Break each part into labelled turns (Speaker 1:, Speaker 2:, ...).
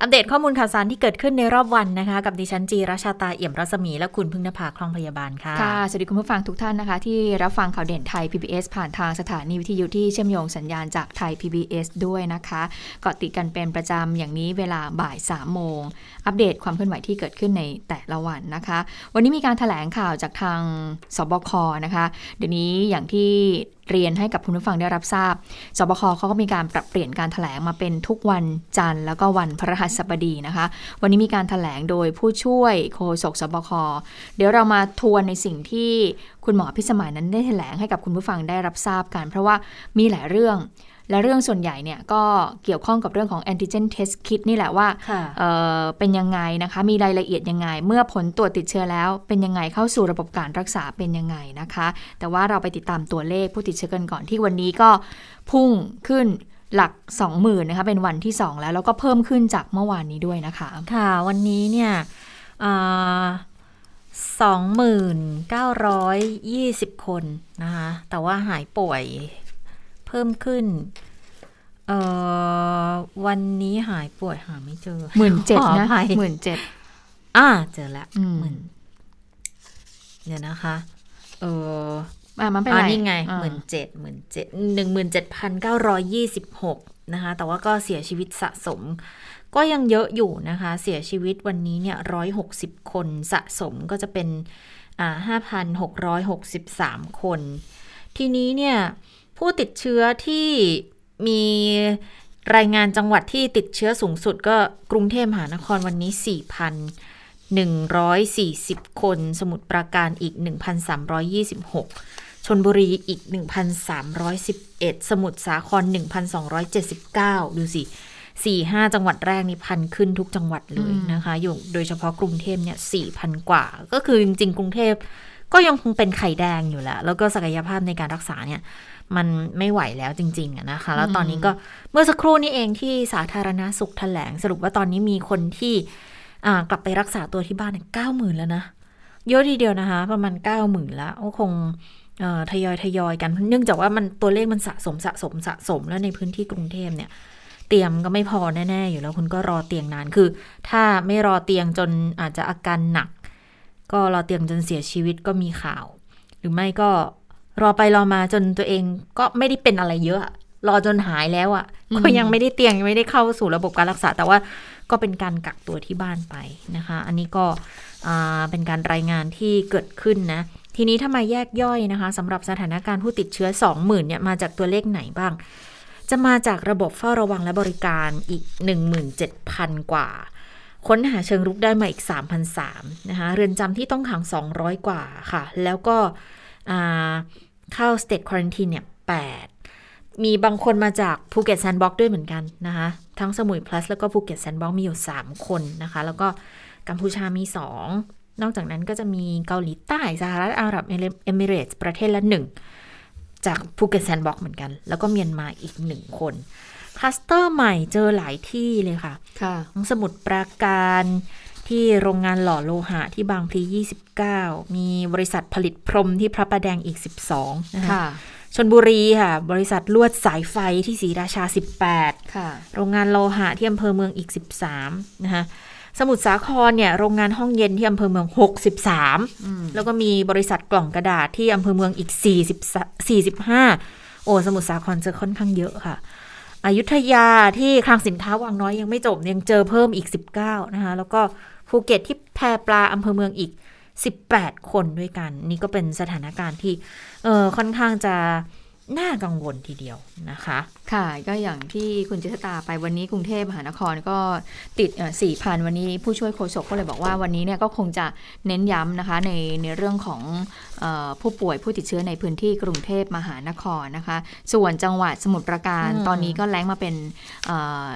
Speaker 1: อัปเดตข้อมูลข่าวสารที่เกิดขึ้นในรอบวันนะคะ กับดิฉันจีราชาตาเอี่ยมรัศมี และคุณพึ่งนภาคลองพยาบาลค่ะ
Speaker 2: ค่ะ สวัสดีคุณผู้ฟังทุกท่านนะคะ ที่รับฟังข่าวเด่นไทย PBS ผ่านทางสถานีวิทยุที่เชื่อมโยงสัญญาณจากไทย PBS ด้วยนะคะเกาะติดกันเป็นประจำอย่างนี้เวลาบ่าย3โมง อัปเดตความเคลื่อนไหวที่เกิดขึ้นในแต่ละวันนะคะ วันนี้มีการถแถลงข่าวจากทางสบคนะคะ เดี๋ยวนี้อย่างที่ เรียนให้กับคุณผู้ฟังได้รับทราบสบคเขาก็มีการปรับเปลี่ยนการถแถลงมาเป็นทุกวันจันทร์แล้วก็วันพฤหัสบดีนะคะ วันนี้มีการถแถลงโดยผู้ช่วยโฆษกสบคเดี๋ยวเรามาทวนในสิ่งที่คุณหมอพิสมัยนั้นได้แถลงให้กับคุณผู้ฟังได้รับทราบกัน เพราะว่ามีหลายเรื่อง และเรื่องส่วนใหญ่เนี่ยก็เกี่ยวข้องกับเรื่องของ antigen test kit นี่แหละว่า
Speaker 1: ค่ะ
Speaker 2: เอ่อเป็นยังไงนะคะ มีรายละเอียดยังไง เมื่อผลตรวจติดเชื้อแล้ว เป็นยังไงเข้าสู่ระบบการรักษาเป็นยังไงนะคะ แต่ว่าเราไปติดตามตัวเลขผู้ติดเชื้อกันก่อนที่วันนี้ก็พุ่งขึ้นหลัก 20,000นะคะเป็นวันที่ 2 แล้วแล้วก็เพิ่มขึ้นจากเมื่อวานนี้ด้วยนะคะ
Speaker 1: ค่ะวันนี้เนี่ยสองหมื่นเก้าร้อยยี่สิบคนนะคะแต่ว่าหายป่วย เพิ่มขึ้นเอ่อวันนี้หายป่วยหาไม่เจอ
Speaker 2: หมื่นเจ็ด
Speaker 1: ขอ
Speaker 2: นะ
Speaker 1: อภัย
Speaker 2: หมื่นเจ็ด
Speaker 1: อ่าเจอแล้ว
Speaker 2: อืม
Speaker 1: หมื่นเดี๋ยวนะคะ เออ
Speaker 2: อะมันเป็น
Speaker 1: อ่า
Speaker 2: ไร
Speaker 1: นี่ไง
Speaker 2: อ่า
Speaker 1: หมื่นเจ็ดหมื่นเจ็ดหนึ่งหมื่นเจ็ดพันเก้าร้อยยี่สิบหกนะคะ แต่ว่าก็เสียชีวิตสะสม ก็ยังเยอะอยู่นะคะ เสียชีวิตวันนี้เนี่ยร้อยหกสิบคนสะสมก็จะเป็นอ่าห้าพันหกร้อยหกสิบสามคน ทีนี้เนี่ย ผู้ติดเชื้อที่มีรายงานจังหวัดที่ติดเชื้อสูงสุดก็กรุงเทพมหานครวันนี้ 4,140 คน สมุทรปราการอีก 1,326 ชนบุรีอีก 1,311 สมุทรสาคร 1,279 ดูสิสี่ห้าจังหวัดแรกนี่พันขึ้นทุกจังหวัดเลยนะคะอยู่โดยเฉพาะกรุงเทพเนี่ยสี่พันกว่า ก็คือจริงๆ กรุงเทพก็ยังคงเป็นไข่แดงอยู่แหละแล้วก็ศักยภาพในการรักษาเนี่ย มันไม่ไหวแล้วจริง ๆอะนะคะ แล้วตอนนี้ก็เมื่อสักครู่นี้เองที่สาธารณาสุขแถลง สรุปว่าตอนนี้มีคนที่อ่ากลับไปรักษาตัวที่บ้านเนี่ยเก้าหมื่นแล้วนะเยอะทีเดียวนะคะ ประมาณเก้าหมื่นแล้วก็คงเอ่อทยอยทยอยกัน เนื่องจากว่ามันตัวเลขมันสะสมสะสมสะสมแล้วในพื้นที่กรุงเทพเนี่ย เตียงก็ไม่พอแน่ๆ อยู่แล้วคุณก็รอเตียงนานคือ ถ้าไม่รอเตียงจนอาจจะอาการหนัก ก็รอเตียงจนเสียชีวิตก็มีข่าว หรือไม่ก็ รอไปรอมาจนตัวเองก็ไม่ได้เป็นอะไรเยอะอะ รอจนหายแล้วอะ่ะ ก็ยังไม่ได้เตียงยังไม่ได้เข้าสู่ระบบการรักษา แต่ว่าก็เป็นการกักตัวที่บ้านไปนะคะ อันนี้ก็อ่าเป็นการรายงานที่เกิดขึ้นนะ ทีนี้ถ้ามาแยกย่อยนะคะสำหรับสถานการณ์ผู้ติดเชื้อ 20,000เนี่ยมาจากตัวเลขไหนบ้าง จะมาจากระบบเฝ้าระวังและบริการอีก 17,000 กว่าค้นหาเชิงรุกได้มาอีก 3,003นะคะ เรือนจำที่ต้องขัง 200 กว่าค่ะ แล้วก็ อ่าเข้า state quarantine เนี่ย8มีบางคนมาจากภูเก็ตแซนด์บ็อกซ์ด้วยเหมือนกันนะคะ ทั้งสมุย plus แล้วก็ภูเก็ตแซนด์บ็อกซ์มีอยู่ 3 คนนะคะ แล้วก็กัมพูชามี 2 นอกจากนั้นก็จะมีเกาหลีใต้สหรัฐอาหรับเอมิเรตส์ประเทศละหนึ่งจากภูเก็ตแซนด์บ็อกซ์เหมือนกัน แล้วก็เมียนมาอีกหนึ่งคนคลัสเตอร์ใหม่เจอหลายที่เลยค่ะ
Speaker 2: ค่ะ
Speaker 1: ทั้งสมุทรปราการ ที่โรงงานหล่อโลหะที่บางพลี 29 มีบริษัทผลิตพรมที่พระประแดงอีก 12นะคะ
Speaker 2: ค่ะ
Speaker 1: ชลบุรีค่ะ บริษัทลวดสายไฟที่ศรีราชา 18
Speaker 2: ค่ะ
Speaker 1: โรงงานโลหะที่อำเภอเมืองอีก 13 นะคะสมุทรสาครเนี่ยโรงงานห้องเย็นที่อำเภอเมือง 63 แล้วก็มีบริษัทกล่องกระดาษที่อำเภอเมืองอีก 40 45 โอ้สมุทรสาครเจอค่อนข้างเยอะค่ะอยุธยาที่คลังสินค้าวังน้อยยังไม่จบยังเจอเพิ่มอีก 19 นะคะแล้วก็ ภูเก็ตที่แพปลาอำเภอเมืองอีก 18 คนด้วยกัน นี่ก็เป็นสถานการณ์ที่เออค่อนข้างจะน่ากังวลทีเดียวนะคะ
Speaker 2: ค่ะ ก็อย่างที่คุณจิตตาไปวันนี้กรุงเทพมหานครก็ติดสี่พันวันนี้ผู้ช่วยโฆษกก็เลยบอกว่าวันนี้เนี่ยก็คงจะเน้นย้ำนะคะในในเรื่องของเออผู้ป่วยผู้ติดเชื้อในพื้นที่กรุงเทพมหานครนะคะ ส่วนจังหวัดสมุทรปราการ
Speaker 1: อืม
Speaker 2: ตอนนี้ก็แรงมาเป็นเออ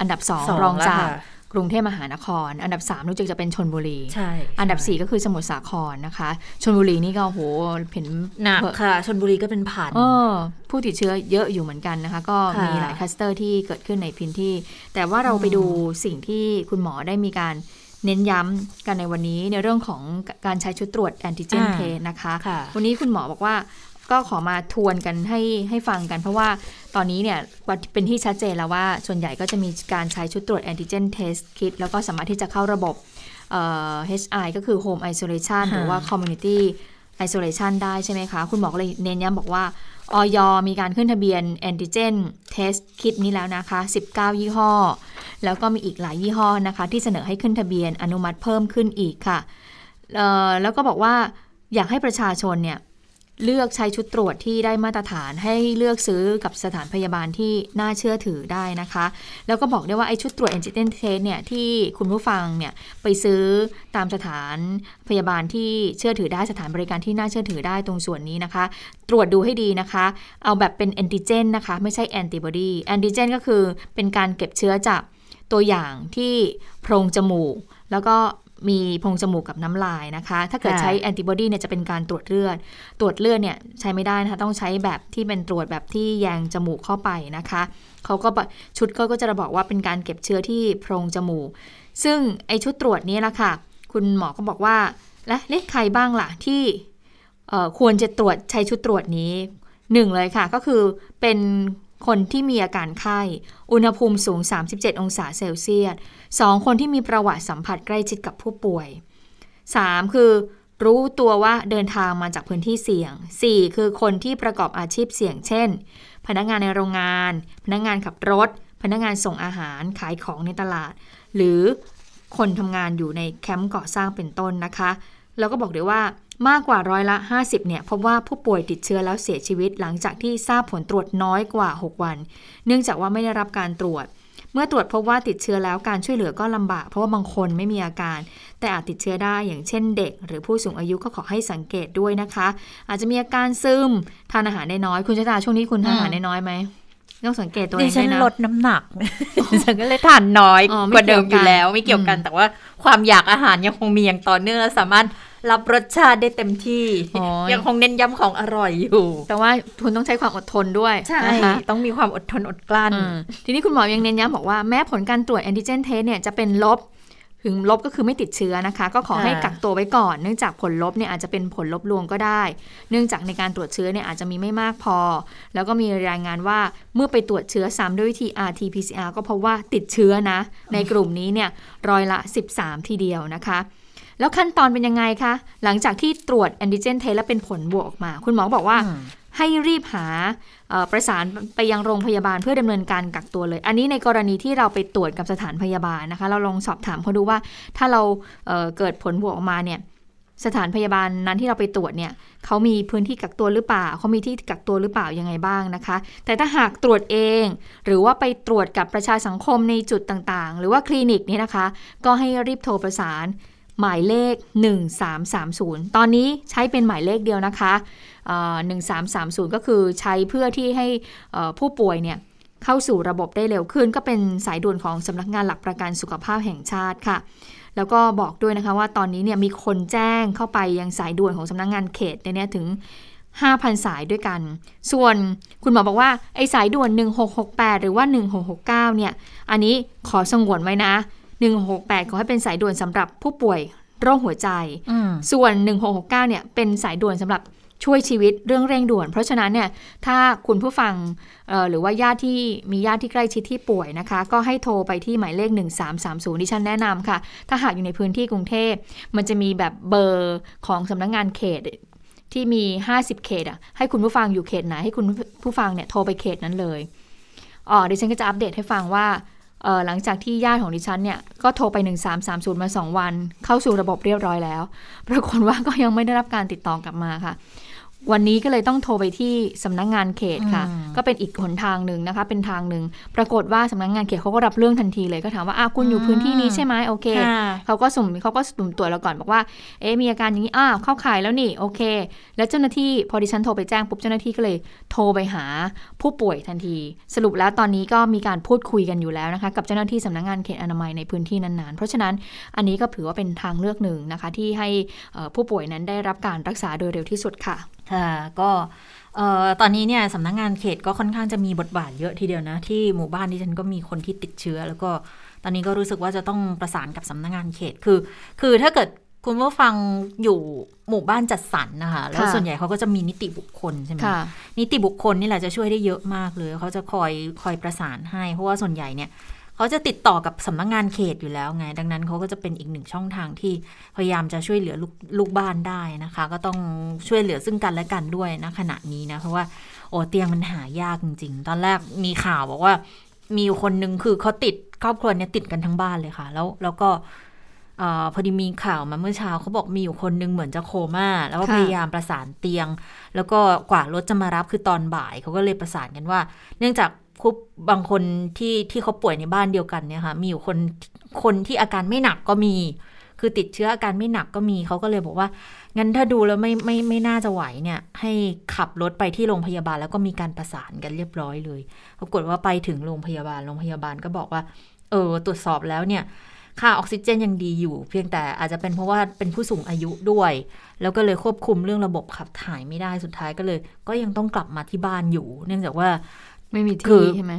Speaker 2: อันดับสอง
Speaker 1: สอง
Speaker 2: รอง
Speaker 1: แล้ว
Speaker 2: จาก
Speaker 1: ค่ะ
Speaker 2: กรุงเทพมหานคร อันดับ3รู้สึกจะเป็นชลบุรี
Speaker 1: ใช่
Speaker 2: อันดับ 4 ก็คือสมุทรสาครนะคะชลบุรีนี่ก็โหเห็น
Speaker 1: หนักค่ะชลบุรีก็เป็นผ่าน
Speaker 2: เออผู้ติดเชื้อเยอะอยู่เหมือนกันนะคะ ก็
Speaker 1: ค่ะ
Speaker 2: มีหลายคลัสเตอร์ที่เกิดขึ้นในพื้นที่ แต่ว่าเราไปดูสิ่งที่คุณหมอได้มีการเน้นย้ำกันในวันนี้ในเรื่องของการใช้ชุดตรวจแอนติเจน
Speaker 1: อ่า
Speaker 2: เทสนะคะ
Speaker 1: ค่ะ
Speaker 2: วันนี้คุณหมอบอกว่า ก็ขอมาทวนกันให้ให้ฟังกัน เพราะว่าตอนนี้เนี่ยเป็นที่ชัดเจนแล้วว่า ส่วนใหญ่ก็จะมีการใช้ชุดตรวจแอนติเจนเทสคิดแล้วก็สามารถที่จะเข้าระบบเอ่อ HI ก็คือ Home Isolation
Speaker 1: ค่ะ
Speaker 2: หรือว่า Community Isolation ได้ใช่ไหมคะ คุณหมอก็เลยเน้นย้ำบอกว่าอย. มีการขึ้นทะเบียน antigen test kit นี้แล้วนะคะ 19 ยี่ห้อ แล้วก็มีอีกหลายยี่ห้อนะคะ ที่เสนอให้ขึ้นทะเบียนอนุมัติเพิ่มขึ้นอีกค่ะเอ่อแล้วก็บอกว่าอยากให้ประชาชนเนี่ย เลือกใช้ชุดตรวจที่ได้มาตรฐานให้เลือกซื้อกับสถานพยาบาลที่น่าเชื่อถือได้นะคะ แล้วก็บอกได้ว่าไอ้ชุดตรวจ antigen test เนี่ยที่คุณผู้ฟังเนี่ยไปซื้อตามสถานพยาบาลที่เชื่อถือได้สถานบริการที่น่าเชื่อถือได้ตรงส่วนนี้นะคะ ตรวจดูให้ดีนะคะ เอาแบบเป็นแอนติเจนนะคะ ไม่ใช่แอนติบอดีแอนติเจนก็คือเป็นการเก็บเชื้อจากตัวอย่างที่โพรงจมูก แล้วก็ มีโพรงจมูกกับน้ำลายนะคะ ถ้าเกิด
Speaker 1: ค่ะ
Speaker 2: ใช้แอนติบอดีเนี่ยจะเป็นการตรวจเลือด ตรวจเลือดเนี่ยใช้ไม่ได้นะคะ ต้องใช้แบบที่เป็นตรวจแบบที่แยงจมูกเข้าไปนะคะ เขาก็บชุดก็จะบอกว่าเป็นการเก็บเชื้อที่โพรงจมูก ซึ่งไอชุดตรวจนี้ละค่ะ คุณหมอก็บอกว่า และเลขใครบ้างล่ะที่เอ่อควรจะตรวจใช้ชุดตรวจนี้หนึ่งเลยค่ะ ก็คือเป็น คนที่มีอาการไข้ อุณหภูมิสูง 37 องศาเซลเซียส 2. คนที่มีประวัติสัมผัสใกล้ชิดกับผู้ป่วย 3. คือ รู้ตัวว่าเดินทางมาจากพื้นที่เสี่ยง 4. คือคนที่ประกอบอาชีพเสี่ยง เช่น พนักงานในโรงงาน พนักงานขับรถ พนักงานส่งอาหาร ขายของในตลาด หรือคนทำงานอยู่ในแคมป์ก่อสร้างเป็นต้นนะคะ แล้วก็บอกด้วยว่า มากกว่าร้อยละ 50เนี่ยพบว่าผู้ป่วยติดเชื้อแล้วเสียชีวิตหลังจากที่ทราบผลตรวจน้อยกว่า 6 วัน เนื่องจากว่าไม่ได้รับการตรวจ เมื่อตรวจพบว่าติดเชื้อแล้วการช่วยเหลือก็ลำบาก เพราะว่าบางคนไม่มีอาการ แต่อาจติดเชื้อได้อย่างเช่นเด็ก หรือผู้สูงอายุก็ขอให้สังเกตด้วยนะคะ อาจจะมีอาการซึมทานอาหารได้น้อยคุณชะตาช่วงนี้คุณทานอาหารได้น้อยไหมต้องสังเกตตัวเอ
Speaker 1: ดิ
Speaker 2: ง
Speaker 1: ฉั
Speaker 2: ด้
Speaker 1: น
Speaker 2: วยนะ
Speaker 1: ลดน้ำหนักดิฉันก็เลยทานน้อย
Speaker 2: อ๋อไม่
Speaker 1: กว่าเดิม
Speaker 2: เกี่ยวกัน
Speaker 1: อยู่แล้ว ไม่เกี่ยวกัน
Speaker 2: อืม
Speaker 1: แต่ว่าความอยากอาหารยังคงมีอย่างต่อเนื่องและสามารถ รับรสชาติได้เต็มที่
Speaker 2: อ๋อ
Speaker 1: ยังคงเน้นย้ำของอร่อยอยู่
Speaker 2: แต่ว่าคุณต้องใช้ความอดทนด้วย
Speaker 1: ใช่
Speaker 2: นะคะ
Speaker 1: ต้องมีความอดทนอดกลั้น
Speaker 2: อืมทีนี้คุณหมอยังเน้นย้ำบอกว่าแม้ผลการตรวจแอนติเจนเทสเนี่ยจะเป็นลบถึงลบก็คือไม่ติดเชื้อนะคะ ก็ขอให้
Speaker 1: ค่ะ
Speaker 2: กักตัวไว้ก่อน เนื่องจากผลลบเนี่ยอาจจะเป็นผลลบลวงก็ได้ เนื่องจากในการตรวจเชื้อเนี่ยอาจจะมีไม่มากพอ แล้วก็มีรายงานว่าเมื่อไปตรวจเชื้อซ้ำด้วยวิธี RT-PCR ก็พบว่าติดเชื้อนะ ในกลุ่มนี้เนี่ยร้อยละ 13 ทีเดียวนะคะ แล้วขั้นตอนเป็นยังไงคะ หลังจากที่ตรวจแอนติเจนเทสแล้วเป็นผลบวกออกมา คุณหมอบอกว่า
Speaker 1: อืม
Speaker 2: ให้รีบหาเอ่อประสานไปยังโรงพยาบาลเพื่อดำเนินการกักตัวเลย อันนี้ในกรณีที่เราไปตรวจกับสถานพยาบาลนะคะ เราลองสอบถามเขาดูว่าถ้าเราเอ่อเกิดผลบวกออกมาเนี่ยสถานพยาบาลนั้นที่เราไปตรวจเนี่ยเขามีพื้นที่กักตัวหรือเปล่าเขามีที่กักตัวหรือเปล่ายังไงบ้างนะคะ แต่ถ้าหากตรวจเอง หรือว่าไปตรวจกับประชาสังคมในจุดต่างๆ หรือว่าคลินิกเนี่ยนะคะ ก็ให้รีบโทรประสาน หมายเลข 1330 ตอนนี้ใช้เป็นหมายเลขเดียวนะคะเอ่อ1330 ก็คือใช้เพื่อที่ให้ผู้ป่วยเนี่ยเข้าสู่ระบบได้เร็วขึ้น ก็เป็นสายด่วนของสำนักงานหลักประกันสุขภาพแห่งชาติค่ะ แล้วก็บอกด้วยนะคะว่าตอนนี้เนี่ยมีคนแจ้งเข้าไปยังสายด่วนของสำนักงานเขตเนี่ยถึง5,000 สายด้วยกัน ส่วนคุณหมอบอกว่าไอ้สายด่วน 1668 หรือว่า 1669 เนี่ย อันนี้ขอสงวนไว้นะ 1668ขอให้เป็นสายด่วนสำหรับผู้ป่วยโรคหัวใจ
Speaker 1: อืม
Speaker 2: ส่วน 1669เนี่ยเป็นสายด่วนสำหรับช่วยชีวิตเรื่องเร่งด่วน เพราะฉะนั้นเนี่ยถ้าคุณผู้ฟังเอ่อหรือว่าญาติที่มีญาติที่ใกล้ชิดที่ป่วยนะคะ ก็ให้โทรไปที่หมายเลข 1330ดิฉันแนะนำค่ะ ถ้าหากอยู่ในพื้นที่กรุงเทพ มันจะมีแบบเบอร์ของสำนักงานเขตที่มี 50 เขตอะให้คุณผู้ฟังอยู่เขตไหนให้คุณผู้ฟังเนี่ยโทรไปเขตนั้นเลยอ๋อดิฉันก็จะอัปเดตให้ฟังว่าเอ่อ หลังจากที่ญาติของดิฉันเนี่ยก็โทรไป 1330 มา 2 วัน เข้าสู่ระบบเรียบร้อยแล้ว ปรากฏว่าก็ยังไม่ได้รับการติดต่อกลับมาค่ะ วันนี้ก็เลยต้องโทรไปที่สำนักงานเขตค่ะ
Speaker 1: อืม
Speaker 2: ก็เป็นอีกหนทางหนึ่งนะคะ เป็นทางหนึ่งปรากฏว่าสำนักงานเขตเขาก็รับเรื่องทันทีเลยก็ถามว่าอะคุณอยู่พื้นที่นี้ใช่ไหมโอเค
Speaker 1: ค่ะ
Speaker 2: เขาก็สุ่มเขาก็สุ่มตรวจเราก่อนบอกว่าเอ๊ะมีอาการอย่างนี้อ้าวเข้าข่ายแล้วนี่โอเค แล้วเจ้าหน้าที่พอดิฉันโทรไปแจ้งปุ๊บเจ้าหน้าที่ก็เลยโทรไปหาผู้ป่วยทันที สรุปแล้วตอนนี้ก็มีการพูดคุยกันอยู่แล้วนะคะ กับเจ้าหน้าที่สำนักงานเขตอนามัยในพื้นที่นั้นๆ เพราะฉะนั้นอันนี้ก็ถือว่าเป็นทางเลือกหนึ่งนะคะ ที่ให้เอ่อผู้ป่วยนั้นได้รับการรักษาโดยเร็วที่สุดค่ะ
Speaker 1: ค่ะก็เอ่อตอนนี้เนี่ยสำนักงานเขตก็ค่อนข้างจะมีบทบาทเยอะทีเดียวนะ ที่หมู่บ้านที่ฉันก็มีคนที่ติดเชื้อ แล้วก็ตอนนี้ก็รู้สึกว่าจะต้องประสานกับสำนักงานเขตคือ คือถ้าเกิดคุณผู้ฟังอยู่หมู่บ้านจัดสรรนะคะ แล้ว
Speaker 2: ค่ะ
Speaker 1: ส่วนใหญ่เขาก็จะมีนิติบุคคลใช่ไหม
Speaker 2: ค่ะ
Speaker 1: นิติบุคคลนี่แหละจะช่วยได้เยอะมากเลยเขาจะคอยคอยประสานให้ เพราะว่าส่วนใหญ่เนี่ย เขาจะติดต่อกับสำนักงานเขตอยู่แล้วไง ดังนั้นเขาก็จะเป็นอีกหนึ่งช่องทางที่พยายามจะช่วยเหลือลูกลูกบ้านได้นะคะ ก็ต้องช่วยเหลือซึ่งกันและกันด้วยนะขณะนี้นะ เพราะว่าโอ้เตียงมันหายากจริง ๆ ตอนแรกมีข่าวบอกว่า มีอยู่คนนึงคือเขาติดครอบครัวเนี่ยติดกันทั้งบ้านเลยค่ะ แล้วแล้วก็เออพอดีมีข่าวมาเมื่อเช้าเขาบอกมีอยู่คนนึงเหมือนจะโคม่าแล้วก็
Speaker 2: ค่ะ
Speaker 1: พยายามประสานเตียง แล้วก็กว่ารถจะมารับคือตอนบ่ายเขาก็เลยประสานกันว่า เนื่องจาก คุบบางคนที่ที่เขาป่วยในบ้านเดียวกันเนี่ยค่ะ มีอยู่คนคนที่อาการไม่หนักก็มี คือติดเชื้ออาการไม่หนักก็มีเขาก็เลยบอกว่า งั้นถ้าดูแล้วไม่ไม่ไม่น่าจะไหวเนี่ย ให้ขับรถไปที่โรงพยาบาลแล้วก็มีการประสานกันเรียบร้อยเลยปรากฏว่าไปถึงโรงพยาบาลโรงพยาบาลก็บอกว่า เออตรวจสอบแล้วเนี่ยค่าออกซิเจนยังดีอยู่ เพียงแต่อาจจะเป็นเพราะว่าเป็นผู้สูงอายุด้วย แล้วก็เลยควบคุมเรื่องระบบขับถ่ายไม่ได้สุดท้ายก็เลย ก็ยังต้องกลับมาที่บ้านอยู่ เนื่องจากว่า
Speaker 2: ไม่มี
Speaker 1: คื
Speaker 2: ที่
Speaker 1: อ
Speaker 2: ใช่ไหม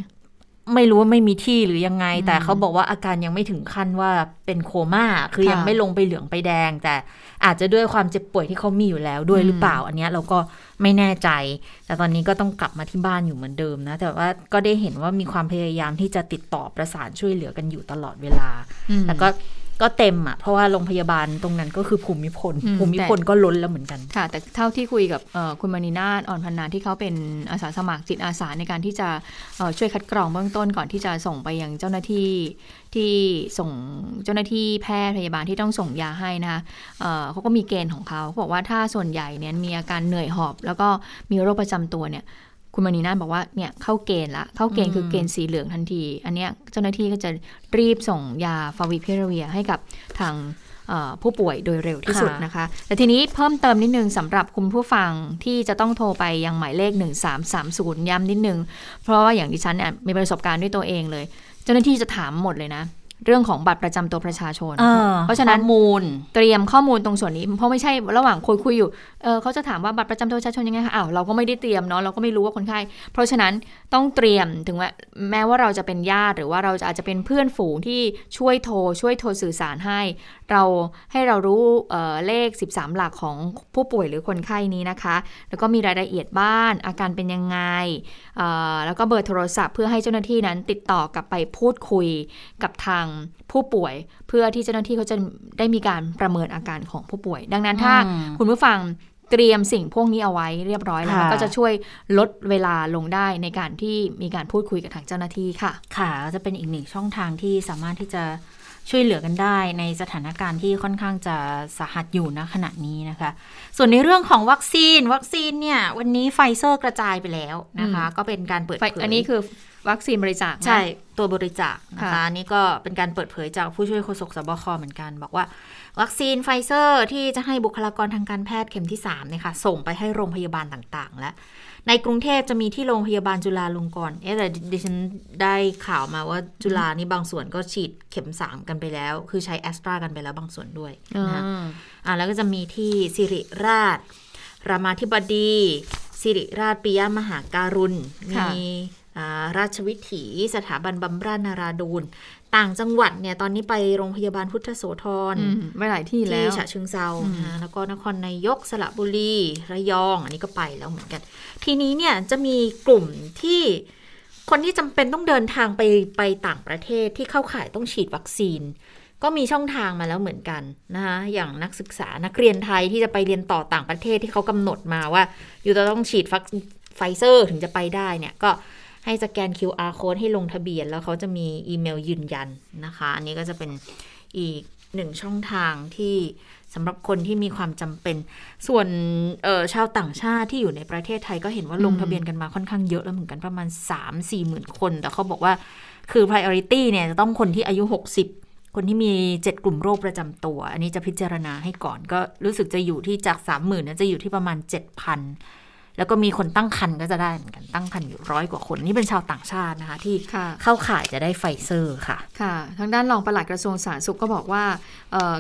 Speaker 1: ไม่รู้ว่าไม่มีที่หรือยังไง
Speaker 2: อืม
Speaker 1: แต่เขาบอกว่าอาการยังไม่ถึงขั้นว่าเป็นโคม่าคือ
Speaker 2: ค่ะ
Speaker 1: ยังไม่ลงไปเหลืองไปแดง แต่อาจจะด้วยความเจ็บป่วยที่เขามีอยู่แล้วด้วย
Speaker 2: อืม
Speaker 1: หรือเปล่า อันเนี้ยเราก็ไม่แน่ใจ แต่ตอนนี้ก็ต้องกลับมาที่บ้านอยู่เหมือนเดิมนะ แต่ว่าก็ได้เห็นว่ามีความพยายามที่จะติดต่อประสานช่วยเหลือกันอยู่ตลอดเวลา
Speaker 2: อืม
Speaker 1: แต่ก็ ก็เต็มอะเพราะว่าโรงพยาบาลตรงนั้นก็คือภูมิพล
Speaker 2: อืม
Speaker 1: ภูมิพลก็ล้นแล้วเหมือนกัน
Speaker 2: ค่ะ แต่เท่าที่คุยกับเอ่อคุณมณีนาฏอ่อนพันนาที่เขาเป็นอาสาสมัครจิตอาสาในการที่จะเอ่อช่วยคัดกรองเบื้องต้นก่อนที่จะส่งไปยังเจ้าหน้าที่ที่ส่งเจ้าหน้าที่แพทย์พยาบาลที่ต้องส่งยาให้นะคะเอ่อเขาก็มีเกณฑ์ของเขาเขาบอกว่าถ้าส่วนใหญ่เนี่ยมีอาการเหนื่อยหอบ แล้วก็มีโรคประจำตัวเนี่ย คุณมณีนาฏบอกว่าเนี่ยเข้าเกณฑ์ละเข้าเกณฑ์คือเกณฑ์สีเหลืองทันที อันเนี้ยเจ้าหน้าที่ก็จะรีบส่งยาฟาวิพิราเวียให้กับทางเอ่อผู้ป่วยโดยเร็วที่สุด
Speaker 1: ค่ะ
Speaker 2: นะคะ แต่ทีนี้เพิ่มเติมนิดนึงสำหรับคุณผู้ฟังที่จะต้องโทรไปยังหมายเลข 1330 ย้ำนิดนึง เพราะว่าอย่างดิฉันเนี่ยมีประสบการณ์ด้วยตัวเองเลย เจ้าหน้าที่จะถามหมดเลยนะ เรื่องของบัตรประจำตัวประชาชน
Speaker 1: ออ
Speaker 2: เพราะฉะนั้น
Speaker 1: ข้อมูล
Speaker 2: เตรียมข้อมูลตรงส่วนนี้ เพราะไม่ใช่ระหว่างคุยคุยอยู่เออเขาจะถามว่าบัตรประจำตัวประชาชนยังไงคะอ้าวเราก็ไม่ได้เตรียมเนาะเราก็ไม่รู้ว่าคนไข้เพราะฉะนั้นต้องเตรียมถึงว่าแม้ว่าเราจะเป็นญาติหรือว่าเราจะอาจจะเป็นเพื่อนฝูงที่ช่วยโทรช่วยโทรสื่อสารให้ เราให้เรารู้เอ่อเลข 13 หลักของผู้ป่วยหรือคนไข้นี้นะคะ แล้วก็มีรายละเอียดบ้าน อาการเป็นยังไงเอ่อแล้วก็เบอร์โทรศัพท์เพื่อให้เจ้าหน้าที่นั้นติดต่อกลับไปพูดคุยกับทางผู้ป่วย เพื่อที่เจ้าหน้าที่เขาจะได้มีการประเมินอาการของผู้ป่วย ดังนั้นถ้า
Speaker 1: อืม
Speaker 2: คุณผู้ฟังเตรียมสิ่งพวกนี้เอาไว้เรียบร้อยแล้ว
Speaker 1: ค่ะ
Speaker 2: ก็จะช่วยลดเวลาลงได้ในการที่มีการพูดคุยกับทางเจ้าหน้าที่ค่ะ
Speaker 1: ค่ะก็จะเป็นอีกหนึ่งช่องทางที่สามารถที่จะ ช่วยเหลือกันได้ในสถานการณ์ที่ค่อนข้างจะสาหัสอยู่ณขณะนี้นะคะ ส่วนในเรื่องของวัคซีน วัคซีนเนี่ยวันนี้ไฟเซอร์กระจายไปแล้วนะคะ ก็เป็นการเปิด
Speaker 2: ไฟ
Speaker 1: เผย
Speaker 2: อันนี้คือวัคซีนบริจาคนะ
Speaker 1: ใช่ตัวบริจาคนะคะ
Speaker 2: ค่ะ
Speaker 1: อันนี้ก็เป็นการเปิดเผยจากผู้ช่วยโฆษกศบค.เหมือนกัน บอกว่า วัคซีนไฟเซอร์ที่จะให้บุคลากรทางการแพทย์เข็มที่3เนี่ยค่ะส่งไปให้โรงพยาบาลต่างๆ แล้ว ในกรุงเทพจะมีที่โรงพยาบาลจุฬาลงกรณ์เอ๊ะแต่ดิฉันได้ข่าวมาว่าจุฬานี่บางส่วนก็ฉีดเข็ม3กันไปแล้ว คือใช้แอสตรากันไปแล้วบางส่วนด้วย
Speaker 2: อ่า
Speaker 1: นะคะอ่าแล้วก็จะมีที่สิริราช รามาธิบดีสิริราชปิยมหาการุณ
Speaker 2: ค่ะ
Speaker 1: มีอ่าราชวิถี สถาบันบำราศนาราดูน ต่างจังหวัดเนี่ยตอนนี้ไปโรงพยาบาลพุทธโสธร
Speaker 2: อืมไม่หลายที่แล้
Speaker 1: ที่
Speaker 2: ว
Speaker 1: ฉะเชิงเซา
Speaker 2: อืม
Speaker 1: นะคะแล้วก็นครนายกสระบุรีระยอง อันนี้ก็ไปแล้วเหมือนกัน ทีนี้เนี่ยจะมีกลุ่มที่คนที่จำเป็นต้องเดินทางไปไปต่างประเทศที่เข้าข่ายต้องฉีดวัคซีน ก็มีช่องทางมาแล้วเหมือนกันนะคะอย่างนักศึกษานักเรียนไทยที่จะไปเรียนต่อต่างประเทศที่เขากำหนดมาว่า อยู่จะต้องฉีดฟักไฟเซอร์ถึงจะไปได้เนี่ยก็ ให้สแกน QR code ให้ลงทะเบียน แล้วเขาจะมีอีเมลยืนยันนะคะ อันนี้ก็จะเป็นอีกหนึ่งช่องทางที่สำหรับคนที่มีความจำเป็น ส่วนชาวต่างชาติที่อยู่ในประเทศไทยก็เห็นว่าลงทะเบียนกันมาค่อนข้างเยอะแล้วเหมือนกันประมาณ 3 4หมื่นคน แต่เขาบอกว่าคือ priority เนี่ยจะต้องคนที่อายุ 60 คนที่มี 7 กลุ่มโรคประจำตัว อันนี้จะพิจารณาให้ก่อนก็รู้สึกจะอยู่ที่จาก 30,000นะจะอยู่ที่ประมาณ 7,000 แล้วก็มีคนตั้งคันก็จะได้เหมือนกันตั้งคันอยู่ร้อยกว่าคน นี่เป็นชาวต่างชาตินะคะ ที่เข้าข่ายจะได้ไฟเซอร์ค่ะ
Speaker 2: ค่ะ ทางด้านรองปลัดกระทรวงสาธารณสุขก็บอกว่า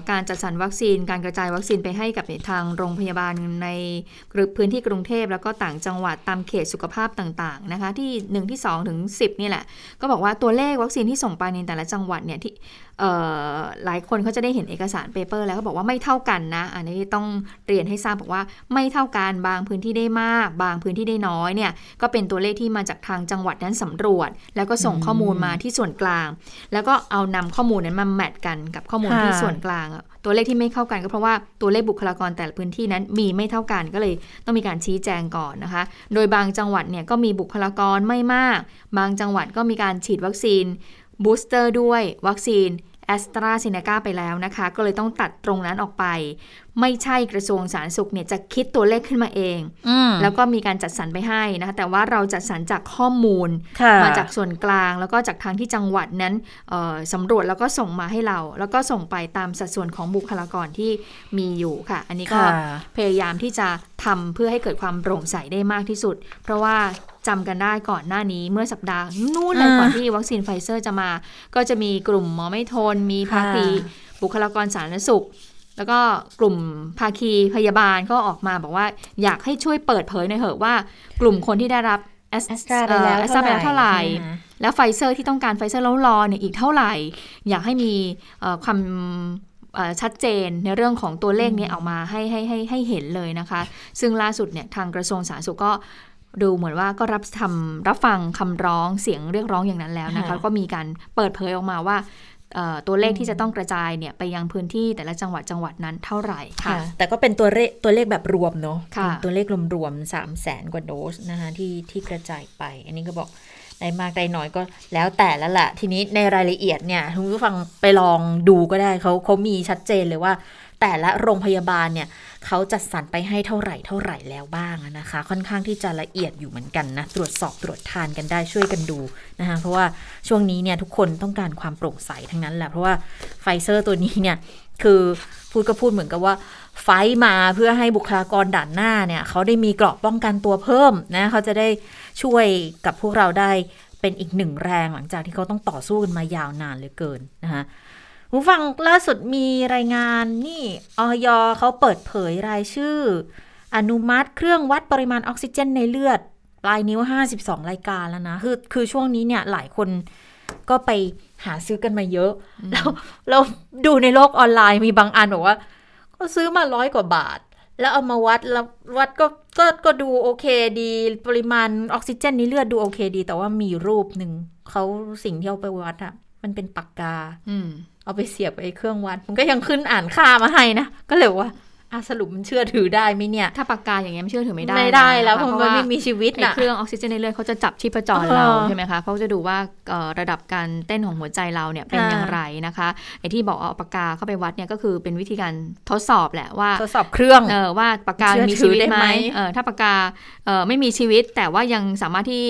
Speaker 2: การจัดสรรวัคซีน การกระจายวัคซีนไปให้กับทางโรงพยาบาลในพื้นที่กรุงเทพแล้วก็ต่างจังหวัดตามเขตสุขภาพต่างๆนะคะที่1ที่2ถึง10 นี่แหละ ก็บอกว่าตัวเลขวัคซีนที่ส่งไปในแต่ละจังหวัดเนี่ยที่ หลายคนเขาจะได้เห็นเอกสาร paper แล้วเขาบอกว่าไม่เท่ากันนะ อันนี้ต้องเรียนให้ทราบบอกว่าไม่เท่ากันบางพื้นที่ได้มาก บางพื้นที่ได้น้อยเนี่ยก็เป็นตัวเลขที่มาจากทางจังหวัดนั้นสำรวจ แล้วก็ส่งข้อมูลมาที่ส่วนกลาง แล้วก็เอานำข้อมูลนั้นมา match กันกับข้อมูลที่ส่วนกลาง ตัวเลขที่ไม่เข้ากันก็เพราะว่าตัวเลขบุคลากรแต่ละพื้นที่นั้นมีไม่เท่ากันก็เลยต้องมีการชี้แจงก่อนนะคะ โดยบางจังหวัดเนี่ยก็มีบุคลากรไม่มาก บางจังหวัดก็มีการฉีดวัคซีน booster ด้วยวัคซีน แอสตราเซเนกาไปแล้วนะคะ ก็เลยต้องตัดตรงนั้นออกไป ไม่ใช่กระทรวงสาธารณสุขเนี่ยจะคิดตัวเลขขึ้นมาเองอแล้วก็มีการจัดสรรไปให้นะคะแต่ว่าเราจัดสรรจากข้อมูล มาจากส่วนกลาง แล้วก็จากทางที่จังหวัดนั้นสำรวจแล้วก็ส่งมาให้เรา แล้วก็ส่งไปตามสัดส่วนของบุคลากรที่มีอยู่ค่ะ อันนี้ก็พยายามที่จะทำเพื่อให้เกิดความโปร่งใสได้มากที่สุด เพราะว่าจำกันได้ก่อนหน้านี้เมื่อสัปดาห์นู่นเลยก่อนที่วัคซีนไฟเซอร์จะมา ก็จะมีกลุ่มหมอไม่ทนมีภาคีบุคลากรสาธารณสุข แล้วก็กลุ่มภาคีพยาบาลก็ออกมาบอกว่า อยากให้ช่วยเปิดเผยหน่อยเถอะว่า กลุ่มคนที่ได้รับ
Speaker 1: แอสตราไปแล้ว
Speaker 2: เท่าไหร่ แล้วไฟเซอร์ที่ต้องการไฟเซอร์แล้วรอเนี่ยอีกเท่าไหร่ อยากให้มีความชัดเจนในเรื่องของตัวเลขนี้ออกมาให้ให้ให้ให้เห็นเลยนะคะ ซึ่งล่าสุดเนี่ยทางกระทรวงสาธารณสุขก็ดูเหมือนว่าก็รับทำรับฟังคำร้องเสียงเรียกร้องอย่างนั้นแล้วนะคะ ก็มีการเปิดเผยออกมาว่า ตัวเลขที่จะต้องกระจายเนี่ยไปยังพื้นที่แต่ละจังหวัดจังหวัดนั้นเท่าไหร่ค่ะ
Speaker 1: แต่ก็เป็นตัวเลขตัวเลขแบบรวมเนาะตัวเลขรวมๆสามแสนกว่าโดสนะคะที่ที่กระจายไป อันนี้ก็บอกได้มากได้น้อยก็แล้วแต่แล้วแหละทีนี้ในรายละเอียดเนี่ยคุณผู้ฟังไปลองดูก็ได้เขาเขามีชัดเจนเลยว่า แต่ละโรงพยาบาลเนี่ย เขาจัดสรรไปให้เท่าไหร่เท่าไหร่แล้วบ้างนะคะ ค่อนข้างที่จะละเอียดอยู่เหมือนกันนะ ตรวจสอบตรวจทานกันได้ช่วยกันดูนะคะเพราะว่าช่วงนี้เนี่ยทุกคนต้องการความโปร่งใสทั้งนั้นแหละเพราะว่าไฟเซอร์ตัวนี้เนี่ยคือพูดก็พูดเหมือนกับว่าไฟมาเพื่อให้บุคลากรด่านหน้าเนี่ยเขาได้มีเกราะป้องกันตัวเพิ่มนะเขาจะได้ช่วยกับพวกเราได้เป็นอีกหนึ่งแรงหลังจากที่เขาต้องต่อสู้กันมายาวนานเหลือเกินนะคะ ผู้ฟังล่าสุดมีรายงานนี่ออยเขาเปิดเผยรายชื่อ อนุมัติเครื่องวัดปริมาณออกซิเจนในเลือดปลายนิ้ว 52 รายการแล้วนะ คือคือช่วงนี้เนี่ยหลายคนก็ไปหาซื้อกันมาเยอะ แล้วเราดูในโลกออนไลน์มีบางอันบอกว่า ก็ซื้อมาร้อยกว่าบาท แล้วเอามาวัดแล้ววัดก็ก็ก็ดูโอเคดี ปริมาณออกซิเจนในเลือดดูโอเคดี แต่ว่ามีรูปหนึ่งเขาสิ่งที่เอาไปวัดอะมันเป็นปากกาเอาไปเสียบไอ้เครื่องวัด มันก็ยังขึ้นอ่านค่ามาให้นะ ก็เลยว่าอาสรุปมันเชื่อถือได้ไหมเนี่ย
Speaker 2: ถ้าปากกาอย่างเงี้ยมันเชื่อถือไม่ได้
Speaker 1: ไม่ได้แล้วเพราะมันไม่มีชีวิต
Speaker 2: นะเครื่องออกซิเจนในเลือดเขาจะจับชีพจรเราใช่ไหมคะเขาจะดูว่าระดับการเต้นของหัวใจเราเนี่ยเป็นอย่างไรนะคะไอ้ที่บอกเอาปากกาเข้าไปวัดเนี่ยก็คือเป็นวิธีการทดสอบแหละว่า
Speaker 1: ทดสอบเครื่อง
Speaker 2: เออว่าปากกามีชีวิตไหมเออถ้าปากกาเออไม่มีชีวิตแต่ว่ายังสามารถที่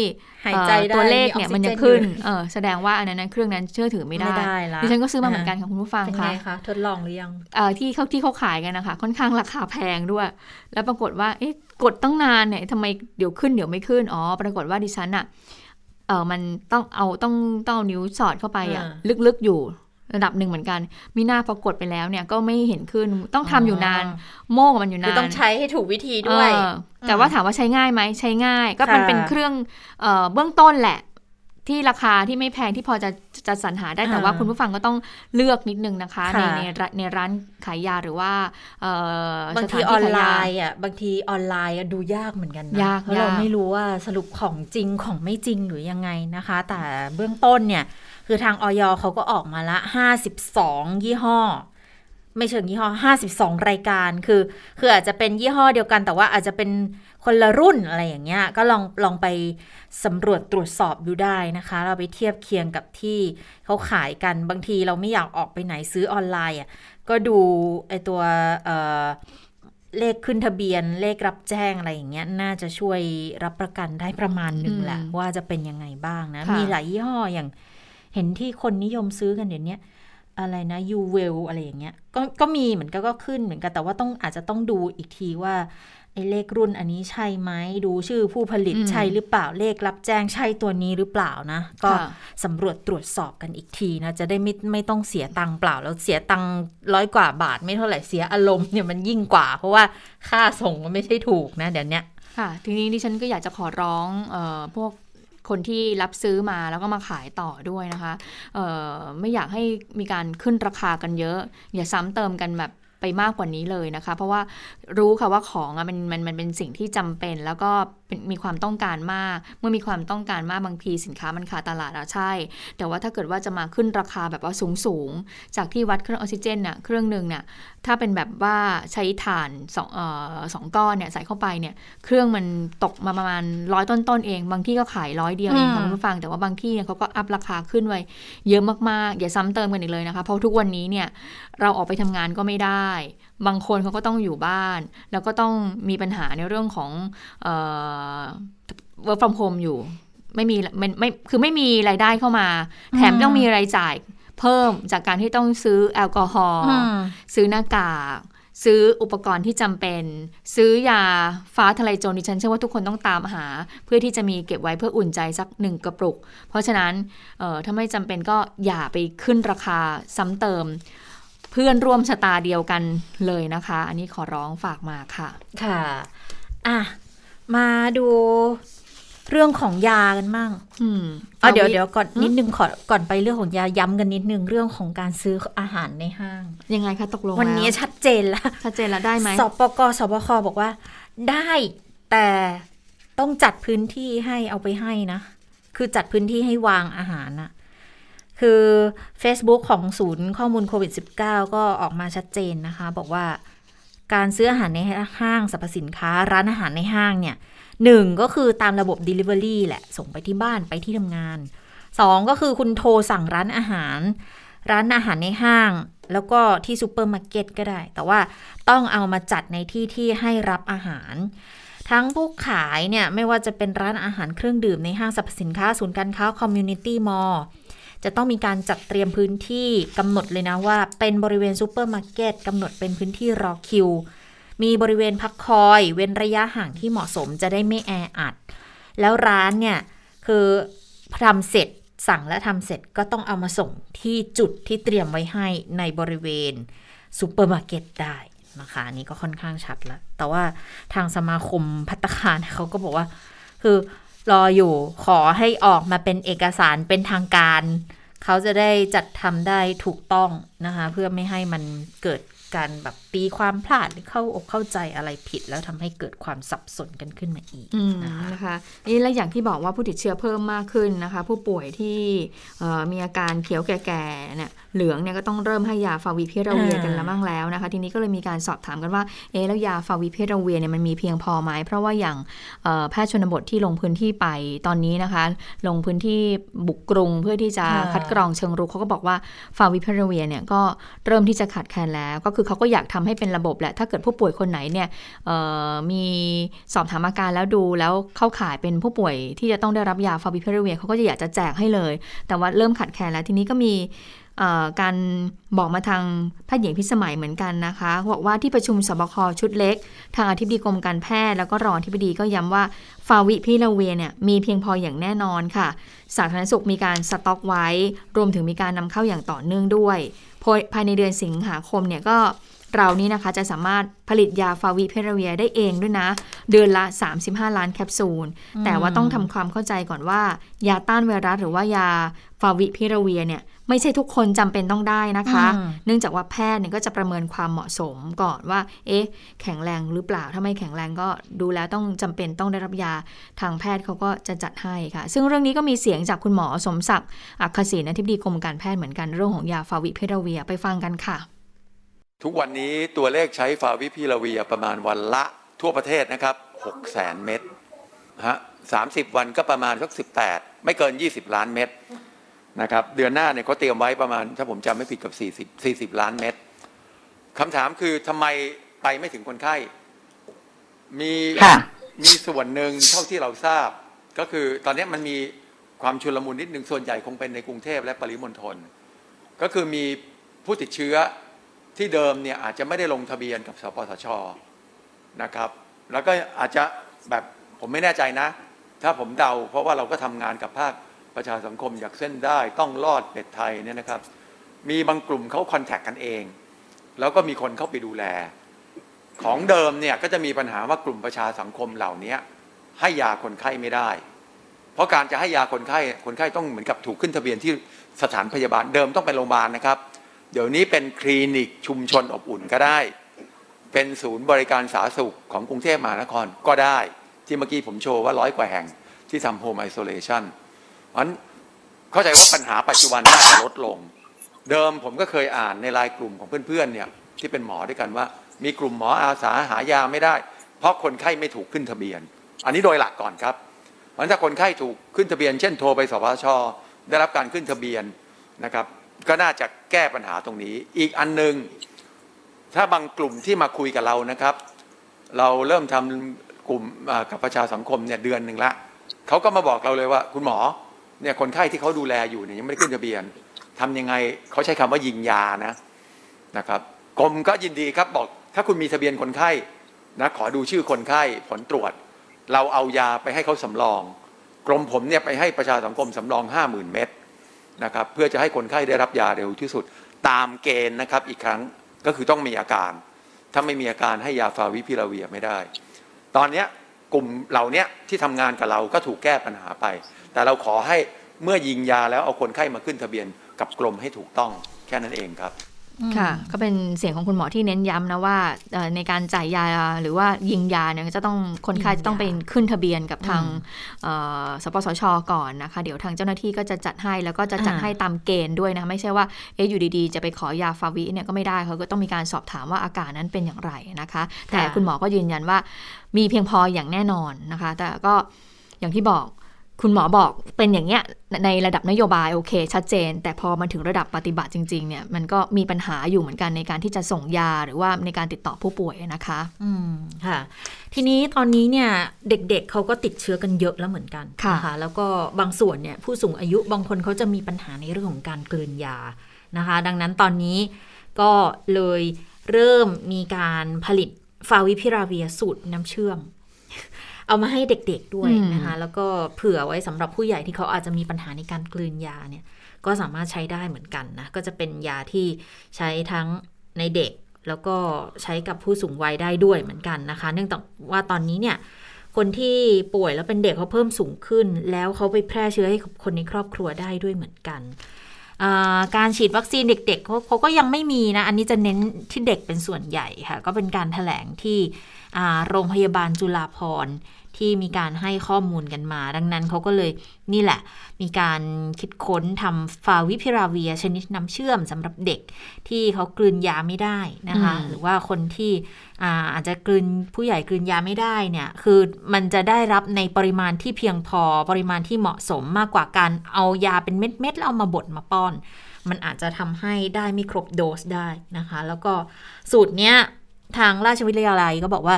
Speaker 1: หายใจ
Speaker 2: ตัวเลขเนี่ยมันจะขึ้นเออแสดงว่าอันนั้นเครื่องนั้นเชื่อถือไม่ได้ดิฉันก็ซื้อมาเหมือนกันค่ะคุณผู้ฟัง
Speaker 1: ค่ะทดลองหรือยัง
Speaker 2: เออที่เขาที่เขาขายกันนะคะค่อนข้างราคาแพงด้วย แล้วปรากฏว่าเอ๊ะกดตั้งนานเนี่ยทำไมเดี๋ยวขึ้นเดี๋ยวไม่ขึ้นอ๋อปรากฏว่าดิฉันอะเออมันต้องเอาต้องต้องเอานิ้วสอดเข้าไปอะลึกๆอยู่ ระดับหนึ่งเหมือนกัน มีหน้าพอกดไปแล้วเนี่ยก็ไม่เห็นขึ้นต้องทำอยู่นาน โม่มันอยู่นาน
Speaker 1: ต้องใช้ให้ถูกวิธีด้วย
Speaker 2: แต่ว่าถามว่าใช้ง่ายไหมใช้ง่าย ก็มันเป็นเครื่องเบื้องต้นแหละ ที่ราคาที่ไม่แพงที่พอจะจะสรรหาได้แต่ว่าคุณผู้ฟังก็ต้องเลือกนิดนึงนะคะ ในในในร้านขายยาหรือว่า
Speaker 1: บางทีออนไลน์อะบางทีออนไลน์ดูยากเหมือนกันนะเพราะเราไม่รู้ว่าสรุปของจริงของไม่จริงหรือยังไงนะคะ แต่เบื้องต้นเนี่ยคือทางออยเขาก็ออกมาละ 52 ยี่ห้อ ไม่เชิงยี่ห้อ 52 รายการ คือ คืออาจจะเป็นยี่ห้อเดียวกัน แต่ว่าอาจจะเป็นคนละรุ่นอะไรอย่างเงี้ย ก็ลอง ลองไปสำรวจตรวจสอบดูได้นะคะ เราไปเทียบเคียงกับที่เขาขายกัน บางทีเราไม่อยากออกไปไหนซื้อออนไลน์อะ ก็ดูไอตัวเเลขขึ้นทะเบียน เลขรับแจ้งอะไรอย่างเงี้ย น่าจะช่วยรับประกันได้ประมาณหนึ่งแหละ ว่าจะเป็นยังไงบ้างนะ มีหลายยี่ห้ออย่าง เห็นที่คนนิยมซื้อกันเดี๋ยวนี้ อะไรนะยูเวลอะไรอย่างเงี้ยก็ก็มีเหมือนกันก็ขึ้นเหมือนกันแต่ว่าต้องอาจจะต้องดูอีกทีว่าไอ้เลขรุ่นอันนี้ใช่ไหมดูชื่อผู้ผลิตใช่หรือเปล่าเลขรับแจ้งใช่ตัวนี้หรือเปล่านะ ก็สำรวจตรวจสอบกันอีกทีนะ จะได้ไม่ไม่ต้องเสียตังค์เปล่า แล้วเสียตังค์ร้อยกว่าบาทไม่เท่าไหร่เสียอารมณ์เนี่ยมันยิ่งกว่า เพราะว่าค่าส่งมันไม่ใช่ถูกนะเดี๋ยวนี้
Speaker 2: ค่ะทีนี้ดิฉันก็อยากจะขอร้องเอ่อพวก คนที่รับซื้อมาแล้วก็มาขายต่อด้วยนะคะไม่อยากให้มีการขึ้นราคากันเยอะ อย่าซ้ำเติมกันแบบไปมากกว่านี้เลยนะคะ เพราะว่ารู้ค่ะว่าของอะมันมันมันเป็นสิ่งที่จำเป็น แล้วก็มีความต้องการมาก เมื่อมีความต้องการมากบางทีสินค้ามันขาดตลาดอะใช่ แต่ว่าถ้าเกิดว่าจะมาขึ้นราคาแบบว่าสูงสูงจากที่วัดเครื่องออกซิเจนเนี่ยเครื่องหนึ่งเนี่ยถ้าเป็นแบบว่าใช้ถ่านสองออสองก้อนเนี่ยใส่เข้าไปเนี่ย เครื่องมันตกมาประมาณร้อยต้นๆเอง บางที่ก็ขายร้อยเดียวเองค่ะคุณผู้ฟัง แต่ว่าบางที่เนี่ยเขาก็อัพราคาขึ้นไว้เยอะมากๆ อย่าซ้ำเติมกันอีกเลยนะคะ เพราะทุกวันนี้เนี่ยเราออกไปทำงานก็ไม่ได้ บางคนเขาก็ต้องอยู่บ้าน แล้วก็ต้องมีปัญหาในเรื่องของ work from home อยู่ไม่มีไม่ไม่คือไม่มีรายได้เข้ามา แถมต้องมีรายจ่าย เพิ่มจากการที่ต้องซื้อแอลกอฮอล์ซื้อหน้ากาก ซื้ออุปกรณ์ที่จำเป็น ซื้อยาฟ้าทลายโจรดิฉันเชื่อว่าทุกคนต้องตามหา เพื่อที่จะมีเก็บไว้เพื่ออุ่นใจสักหนึ่งกระปุก เพราะฉะนั้นถ้าไม่จำเป็นก็อย่าไปขึ้นราคาซ้ำเติมเพื่อนร่วมชะตาเดียวกันเลยนะคะ อันนี้ขอร้องฝากมาค่ะ
Speaker 1: ค่ะ อะ มาดู เรื่องของยากันมั่งอืมเอาเดี๋ยวเดี๋ยวก่อนนิดนึงขอก่อนไปเรื่องของยาย้ำกันนิดนึงเรื่องของการซื้ออาหารในห้าง
Speaker 2: ยังไงคะตกลง
Speaker 1: วันนี้ชัดเจนแล้ว
Speaker 2: ชัดเจนแล้วได้ไหม
Speaker 1: สปกสบคบอกว่า ได้แต่ต้องจัดพื้นที่ให้เอาไปให้นะ คือจัดพื้นที่ให้วางอาหารอะคือ Facebook ของศูนย์ข้อมูลโควิด -19 ก็ออกมาชัดเจนนะคะ บอกว่าการซื้ออาหารในห้างสรรพสินค้า ร้านอาหารในห้างเนี่ย หนึ่งก็คือตามระบบ Delivery แหละ ส่งไปที่บ้านไปที่ทำงาน สองก็คือคุณโทรสั่งร้านอาหาร ร้านอาหารในห้าง แล้วก็ที่ซูเปอร์มาร์เก็ตก็ได้ แต่ว่าต้องเอามาจัดในที่ที่ให้รับอาหาร ทั้งผู้ขายเนี่ย ไม่ว่าจะเป็นร้านอาหารเครื่องดื่มในห้างสรรพสินค้าศูนย์การค้าคอมมูนิตี้มอลล์จะต้องมีการจัดเตรียมพื้นที่กำหนดเลยนะว่า เป็นบริเวณซูเปอร์มาร์เก็ตกำหนดเป็นพื้นที่รอคิว มีบริเวณพักคอย เว้นระยะห่างที่เหมาะสมจะได้ไม่แออัด แล้วร้านเนี่ยคือทำเสร็จสั่งและทำเสร็จก็ต้องเอามาส่งที่จุดที่เตรียมไว้ให้ในบริเวณซูเปอร์มาร์เก็ตได้นะคะอันนี้ก็ค่อนข้างชัดแล้วแต่ว่าทางสมาคมภัตตาคารเขาก็บอกว่า คือรออยู่ขอให้ออกมาเป็นเอกสารเป็นทางการ เขาจะได้จัดทำได้ถูกต้องนะคะ เพื่อไม่ให้มันเกิดการแบบตีความพลาดหรือเข้าอกเข้าใจอะไรผิด แล้วทำให้เกิดความสับสนกันขึ้นมาอีก
Speaker 2: นะคะนี่และอย่างที่บอกว่าผู้ติดเชื้อเพิ่มมากขึ้นนะคะ ผู้ป่วยที่มีอาการเขียวแก่ๆเนี่ยเหลืองเนี่ยก็ต้องเริ่มให้ยาฟาวิพิราเวียกันแล้วบ้างแล้วนะคะ ทีนี้ก็เลยมีการสอบถามกันว่าเอ๊แล้วยาฟาวิพิราเวียเนี่ยมันมีเพียงพอไหมเพราะว่าอย่างแพทย์ชนบทที่ลงพื้นที่ไปตอนนี้นะคะ ลงพื้นที่บุกกรุงเพื่อที่จะคัดกรองเชิงรุกเขาก็บอกว่าฟาวิพิราเวียเนี่ยก็เริ่มที่จะขาดแคลนแล้ว ก็คือเขาก็อยากทำให้เป็นระบบแหละถ้าเกิดผู้ป่วยคนไหนเนี่ยมีสอบถามอาการแล้วดูแล้วเข้าข่ายเป็นผู้ป่วยที่จะต้องได้รับยาฟาวิพิราเวียเขาก็จะอยากจะแจกให้เลย แต่ว่าเริ่มขาดแคลนแล้วทีนี้ก็มีการบอกมาทางแพทย์หญิงพิสมัยเหมือนกันนะคะบอกว่าที่ประชุมสบคชุดเล็ก ทางอธิบดีกรมการแพทย์แล้วก็รองอธิบดีก็ย้ำว่าฟาวิพิลาเวียเนี่ยมีเพียงพออย่างแน่นอนค่ะ สาธารณสุขมีการสต็อกไว้ รวมถึงมีการนำเข้าอย่างต่อเนื่องด้วย ภายในเดือนสิงหาคมเนี่ยก็ เรานี้นะคะจะสามารถผลิตยาฟาวิเพราเวียได้เองด้วยนะ เดือนละ 35 ล้านแคปซูล แต่ว่าต้องทำความเข้าใจก่อนว่า ยาต้านไวรัสหรือว่ายาฟาวิพิราเวียเนี่ยไม่ใช่ทุกคนจำเป็นต้องได้นะคะ เนื่องจากว่าแพทย์เนี่ยก็จะประเมินความเหมาะสมก่อนว่า เอ๊ะ แข็งแรงหรือเปล่า ถ้าไม่แข็งแรงก็ดูแล้วต้องจำเป็นต้องได้รับยาทางแพทย์เขาก็จะจัดให้ค่ะ ซึ่งเรื่องนี้ก็มีเสียงจากคุณหมอสมศักดิ์อักขศินอธิบดีกรมการแพทย์เหมือนกันเรื่องของยาฟาวิเพราเวียไปฟังกันค่ะ
Speaker 3: ทุกวันนี้ตัวเลขใช้ฟาวิพิลาเวียประมาณวันละทั่วประเทศนะครับ6แสนเม็ดฮะสามสิบวันก็ประมาณสักสิบแปดไม่เกิน 20 ล้านเม็ดนะครับเดือนหน้าเนี่ยเขาเตรียมไว้ประมาณ ถ้าผมจำไม่ผิดกับ 40 40 ล้านเม็ดคำถามคือทำไมไปไม่ถึงคนไข้ มี
Speaker 4: ค่ะ
Speaker 3: มีส่วนหนึ่งเท่าที่เราทราบ ก็คือตอนนี้มันมีความชุลมุนนิดหนึ่งส่วนใหญ่คงเป็นในกรุงเทพและปริมณฑลก็คือมีผู้ติดเชื้อ ที่เดิมเนี่ยอาจจะไม่ได้ลงทะเบียนกับสปสชนะครับ แล้วก็อาจจะแบบผมไม่แน่ใจนะ ถ้าผมเดา เพราะว่าเราก็ทำงานกับภาคประชาสังคมอยากเส้นได้ต้องรอดเป็ดไทยเนี่ยนะครับ มีบางกลุ่มเขาคอนแทคกันเอง แล้วก็มีคนเข้าไปดูแล ของเดิมเนี่ยก็จะมีปัญหาว่ากลุ่มประชาสังคมเหล่านี้ให้ยาคนไข้ไม่ได้ เพราะการจะให้ยาคนไข้คนไข้ต้องเหมือนกับถูกขึ้นทะเบียนที่สถานพยาบาลเดิมต้องเป็นโรงพยาบาลนะครับ เดี๋ยวนี้เป็นคลินิกชุมชนอบอุ่นก็ได้ เป็นศูนย์บริการสาธารณสุขของกรุงเทพมหานครก็ได้ ที่เมื่อกี้ผมโชว์ว่าร้อยกว่าแห่งที่ทำโฮมไอโซเลชันเพราะฉะนั้นเข้าใจว่าปัญหาปัจจุบันน่าจะลดลง เดิมผมก็เคยอ่านในไลน์กลุ่มของเพื่อนๆเนี่ยที่เป็นหมอด้วยกันว่า มีกลุ่มหมออาสาหายาไม่ได้ เพราะคนไข้ไม่ถูกขึ้นทะเบียน อันนี้โดยหลักก่อนครับเพราะฉะนั้นถ้าคนไข้ถูกขึ้นทะเบียน เช่นโทรไปสพชได้รับการขึ้นทะเบียนนะครับ ก็น่าจะแก้ปัญหาตรงนี้ อีกอันหนึ่งถ้าบางกลุ่มที่มาคุยกับเรานะครับ เราเริ่มทำกลุ่มกับประชาสังคมเนี่ยเดือนหนึ่งละเขาก็มาบอกเราเลยว่า คุณหมอเนี่ยคนไข้ที่เขาดูแลอยู่เนี่ยยังไม่ได้ขึ้นทะเบียนทำยังไงเขาใช้คำว่ายิงยานะนะครับกรมก็ยินดีครับบอก ถ้าคุณมีทะเบียนคนไข้นะขอดูชื่อคนไข้ผลตรวจ เราเอายาไปให้เขาสำรอง กรมผมเนี่ยไปให้ประชาสังคมสำรองห้าหมื่นเม็ด นะครับเพื่อจะให้คนไข้ได้รับยาเร็วที่สุด ตามเกณฑ์นะครับอีกครั้งก็คือต้องมีอาการ ถ้าไม่มีอาการให้ยาฟาวิพิลาเวียไม่ได้ ตอนนี้กลุ่มเหล่านี้ที่ทำงานกับเราก็ถูกแก้ปัญหาไป แต่เราขอให้เมื่อยิงยาแล้วเอาคนไข้มาขึ้นทะเบียนกับกรมให้ถูกต้องแค่นั้นเองครับ
Speaker 2: ค่ะก็เป็นเสียงของคุณหมอที่เน้นย้ำนะว่าเอ่อในการจ่ายยาหรือว่ายิงยาเนี่ยจะต้องคนไข้
Speaker 1: ยิงยา
Speaker 2: จะต้องไปขึ้นทะเบียนกับทาง
Speaker 1: อืม
Speaker 2: เอ่อสปสช ก่อนนะคะ เดี๋ยวทางเจ้าหน้าที่ก็จะจัดให้แล้วก็จะจัด
Speaker 1: อ่า
Speaker 2: ให้ตามเกณฑ์ด้วยนะ ไม่ใช่ว่าเอ๊ะอยู่ดีๆ จะไปขอยาฟาวิเนี่ยก็ไม่ได้เขาก็ต้องมีการสอบถามว่าอาการนั้นเป็นอย่างไรนะคะ แต่คุณหมอก็ยืนยันว่ามีเพียงพออย่างแน่นอนนะคะ แต่ก็อย่างที่บอก คุณหมอบอกเป็นอย่างเงี้ยในระดับนโยบายโอเค ชัดเจน แต่พอมาถึงระดับปฏิบัติจริง ๆ เนี่ย มันก็มีปัญหาอยู่เหมือนกันในการที่จะส่งยาหรือว่าในการติดต่อผู้ป่วยนะคะ
Speaker 1: อืมค่ะ ทีนี้ตอนนี้เนี่ยเด็กๆเขาก็ติดเชื้อกันเยอะแล้วเหมือนกัน
Speaker 2: ค่ะ
Speaker 1: นะคะแล้วก็บางส่วนเนี่ยผู้สูงอายุบางคนเขาจะมีปัญหาในเรื่องของการกลืนยานะคะ ดังนั้นตอนนี้ก็เลยเริ่มมีการผลิตฟาวิพิราเวียสูตรน้ำเชื่อม เอามาให้เด็กๆด้วยนะคะ แล้วก็เผื่อไว้สำหรับผู้ใหญ่ที่เขาอาจจะมีปัญหาในการกลืนยาเนี่ย ก็สามารถใช้ได้เหมือนกันนะ ก็จะเป็นยาที่ใช้ทั้งในเด็กแล้วก็ใช้กับผู้สูงวัยได้ด้วยเหมือนกันนะคะ เนื่องจากว่าตอนนี้เนี่ยคนที่ป่วยแล้วเป็นเด็กเขาเพิ่มสูงขึ้น แล้วเขาไปแพร่เชื้อให้กับคนในครอบครัวได้ด้วยเหมือนกันอ่าการฉีดวัคซีนเด็กๆเขาเขาก็ยังไม่มีนะ อันนี้จะเน้นที่เด็กเป็นส่วนใหญ่ค่ะ ก็เป็นการถแถลงที่อ่าโรงพยาบาลจุฬาภรณ์ที่มีการให้ข้อมูลกันมา ดังนั้นเขาก็เลยนี่แหละ มีการคิดค้นทำฟาวิพิราเวียชนิดน้ำเชื่อมสำหรับเด็กที่เขากลืนยาไม่ได้นะคะ
Speaker 2: อืม
Speaker 1: หรือว่าคนที่อ่าอาจจะกลืนผู้ใหญ่กลืนยาไม่ได้เนี่ย คือมันจะได้รับในปริมาณที่เพียงพอปริมาณที่เหมาะสมมากกว่าการเอายาเป็นเม็ดๆแล้วเอามาบดมาป้อน มันอาจจะทำให้ได้ไม่ครบโดสได้นะคะ แล้วก็สูตรเนี้ย ทางราชวิทยาลัยก็บอกว่า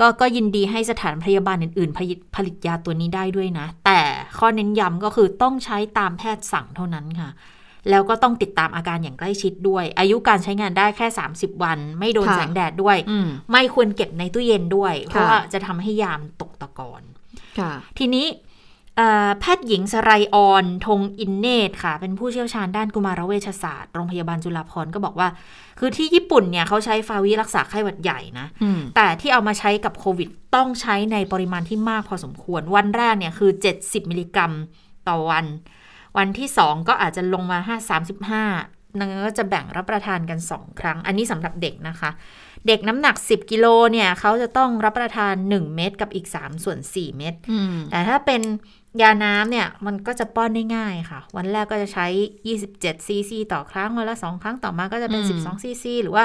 Speaker 1: ก็ก็ยินดีให้สถานพยาบาลอื่นๆผลิตผลิตยาตัวนี้ได้ด้วยนะ แต่ข้อเน้นย้ำก็คือต้องใช้ตามแพทย์สั่งเท่านั้นค่ะ แล้วก็ต้องติดตามอาการอย่างใกล้ชิดด้วย อายุการใช้งานได้แค่ 30 วัน ไม่โดน
Speaker 2: ค่ะ
Speaker 1: แสงแดดด้วย
Speaker 2: อืม
Speaker 1: ไม่ควรเก็บในตู้เย็นด้วย เพราะ
Speaker 2: ค่ะ
Speaker 1: ว่าจะทำให้ยามตกตะกอน
Speaker 2: ค่ะ
Speaker 1: ทีนี้เอ่อ แพทย์หญิงสไรออนธงอินเนตค่ะ เป็นผู้เชี่ยวชาญด้านกุมารเวชศาสตร์ โรงพยาบาลจุฬาภรณ์ก็บอกว่า คือที่ญี่ปุ่นเนี่ยเขาใช้ฟาวิรักษาไข้หวัดใหญ่นะ
Speaker 2: อืม
Speaker 1: แต่ที่เอามาใช้กับโควิดต้องใช้ในปริมาณที่มากพอสมควร วันแรกเนี่ยคือ 70 มิลลิกรัมต่อวัน วันที่ 2 ก็อาจจะลงมา 5 35นั่นก็จะแบ่งรับประทานกัน 2 ครั้ง อันนี้สำหรับเด็กนะคะ เด็กน้ำหนัก 10 กิโลเนี่ยเขาจะต้องรับประทาน 1 เม็ดกับอีก 3 ส่วน 4 เม็ด
Speaker 2: อืม
Speaker 1: แต่ถ้าเป็น ยาน้ำเนี่ยมันก็จะป้อนได้ง่ายค่ะ วันแรกก็จะใช้ 27ซีซีต่อครั้งวันละ2ครั้งต่อมาก็จะเป็น
Speaker 2: อืม
Speaker 1: 12ซีซีหรือว่า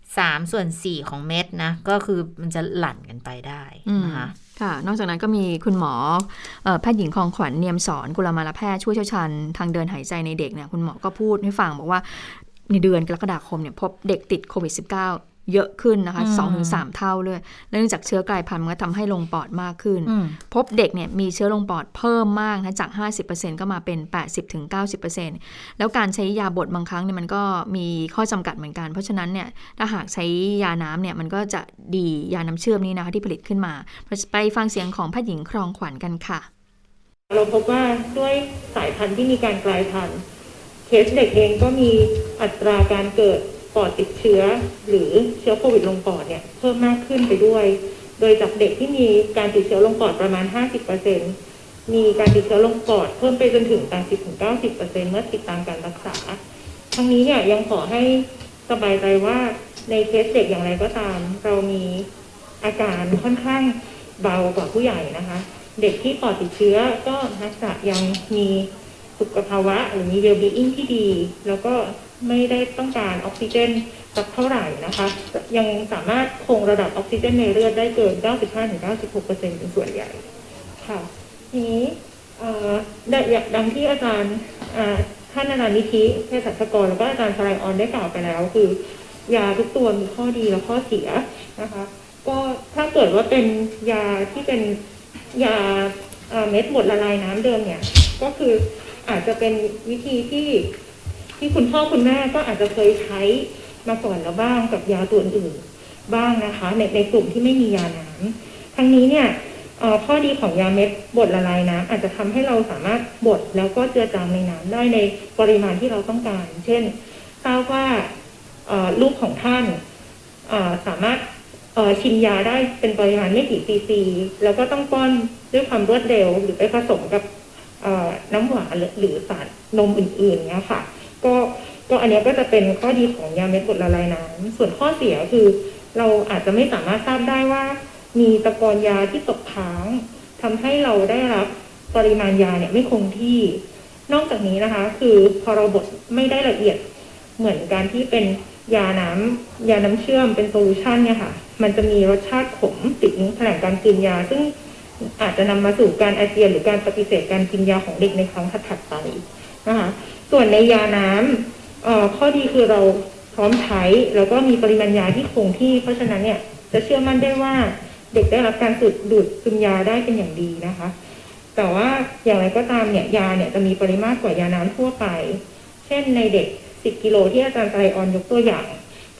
Speaker 1: 3 ส่วน 4 ของเม็ดนะ ก็คือมันจะหลั่นกันไปได้นะคะ
Speaker 2: ค่ะ นอกจากนั้นก็มีคุณหมอเอ่อแพทย์หญิงคองขวัญเนียมสอนกุลมาลแพทย์ช่วยเชี่ยวชาญทางเดินหายใจในเด็กเนี่ยคุณหมอก็พูดให้ฟังบอกว่าในเดือนกรกฎาคมเนี่ยพบเด็กติดโควิด -19 เยอะขึ้นนะคะ
Speaker 1: อืม
Speaker 2: สองถึงสามเท่าเลยและเนื่องจากเชื้อกลายพันธุ์มันก็ทำให้ลงปอดมากขึ้น
Speaker 1: อืม
Speaker 2: พบเด็กเนี่ยมีเชื้อลงปอดเพิ่มมากนะจาก 50%ก็มาเป็น 80-90%แล้วการใช้ยาบดบางครั้งเนี่ยมันก็มีข้อจำกัดเหมือนกัน เพราะฉะนั้นเนี่ยถ้าหากใช้ยาน้ำเนี่ยมันก็จะดียาน้ำเชื่อมนี้นะคะที่ผลิตขึ้นมา ไปฟังเสียงของแพทย์หญิงครองขวัญกันค่ะ
Speaker 4: เราพบว่าด้วยสายพันธุ์ที่มีการกลายพันธุ์เคสเด็กเองก็มีอัตราการเกิด ปอดติดเชื้อหรือเชื้อโควิดลงปอดเนี่ยเพิ่มมากขึ้นไปด้วย โดยจากเด็กที่มีการติดเชื้อลงปอดประมาณ 50%มีการติดเชื้อลงปอดเพิ่มไปจนถึง80-90%เมื่อติดตามการรักษา ทั้งนี้เนี่ยยังขอให้สบายใจว่าในเคสเด็กอย่างไรก็ตาม เรามีอาการค่อนข้างเบากว่าผู้ใหญ่นะคะ เด็กที่ปอดติดเชื้อก็มักจะยังมีสุขภาวะหรือมี well-being ที่ดี แล้วก็ ไม่ได้ต้องการออกซิเจนสักเท่าไหร่นะคะ ยังสามารถคงระดับออกซิเจนในเลือดได้เกิน 95-96%เป็นส่วนใหญ่ค่ะทีนี้เอ่อได้อย่างดังที่อาจารย์ท่านอาจารย์นิธิเภสัชกรแล้วก็อาจารย์สไลออนได้กล่าวไปแล้ว คือยาทุกตัวมีข้อดีและข้อเสียนะคะ ก็ถ้าเกิดว่าเป็นยาที่เป็นยาเม็ดบดละลายน้ำเดิมเนี่ย ก็คืออาจจะเป็นวิธีที่ ที่คุณพ่อคุณแม่ก็อาจจะเคยใช้มาก่อนแล้วบ้างกับยาตัวอื่นบ้างนะคะ ในในกลุ่มที่ไม่มียาน้ำทั้งนี้เนี่ยข้อดีของยาเม็ดบดละลายน้ำอาจจะทำให้เราสามารถบดแล้วก็เจือจางในน้ำได้ในปริมาณที่เราต้องการ เช่นทราบว่าลูกของท่านสามารถชิมยาได้เป็นปริมาณไม่กี่ซีซีแล้วก็ต้องป้อนด้วยความรวดเร็วหรือไปผสมกับน้ำหวานหรือหรือสารนมอื่นๆเนี้ยค่ะ ก็ก็อันนี้ก็จะเป็นข้อดีของยาเม็ดบดละลายน้ำส่วนข้อเสียคือ เราอาจจะไม่สามารถทราบได้ว่า มีตะกอนยาที่ตกค้างทำให้เราได้รับปริมาณยาเนี่ยไม่คงที่ นอกจากนี้นะคะ คือพอเราบดไม่ได้ละเอียดเหมือนการที่เป็นยาน้ำยาน้ำเชื่อมเป็นโซลูชันเนี่ยค่ะ มันจะมีรสชาติขมติดนิ้วแถลงการกินยา ซึ่งอาจจะนำมาสู่การอาเจียนหรือการปฏิเสธการกินยาของเด็กในครั้งถัดๆไปนะคะ ส่วนในยาน้ำเอ่อข้อดีคือเราพร้อมใช้แล้วก็มีปริมาณยาที่คงที่ เพราะฉะนั้นเนี่ยจะเชื่อมั่นได้ว่าเด็กได้รับการสูดดูดซึมยาได้เป็นอย่างดีนะคะ แต่ว่าอย่างไรก็ตามเนี่ยยาเนี่ยจะมีปริมาตรกว่ายาน้ำทั่วไป เช่นในเด็ก 10 กิโลที่อาจารย์ไตรออนยกตัวอย่าง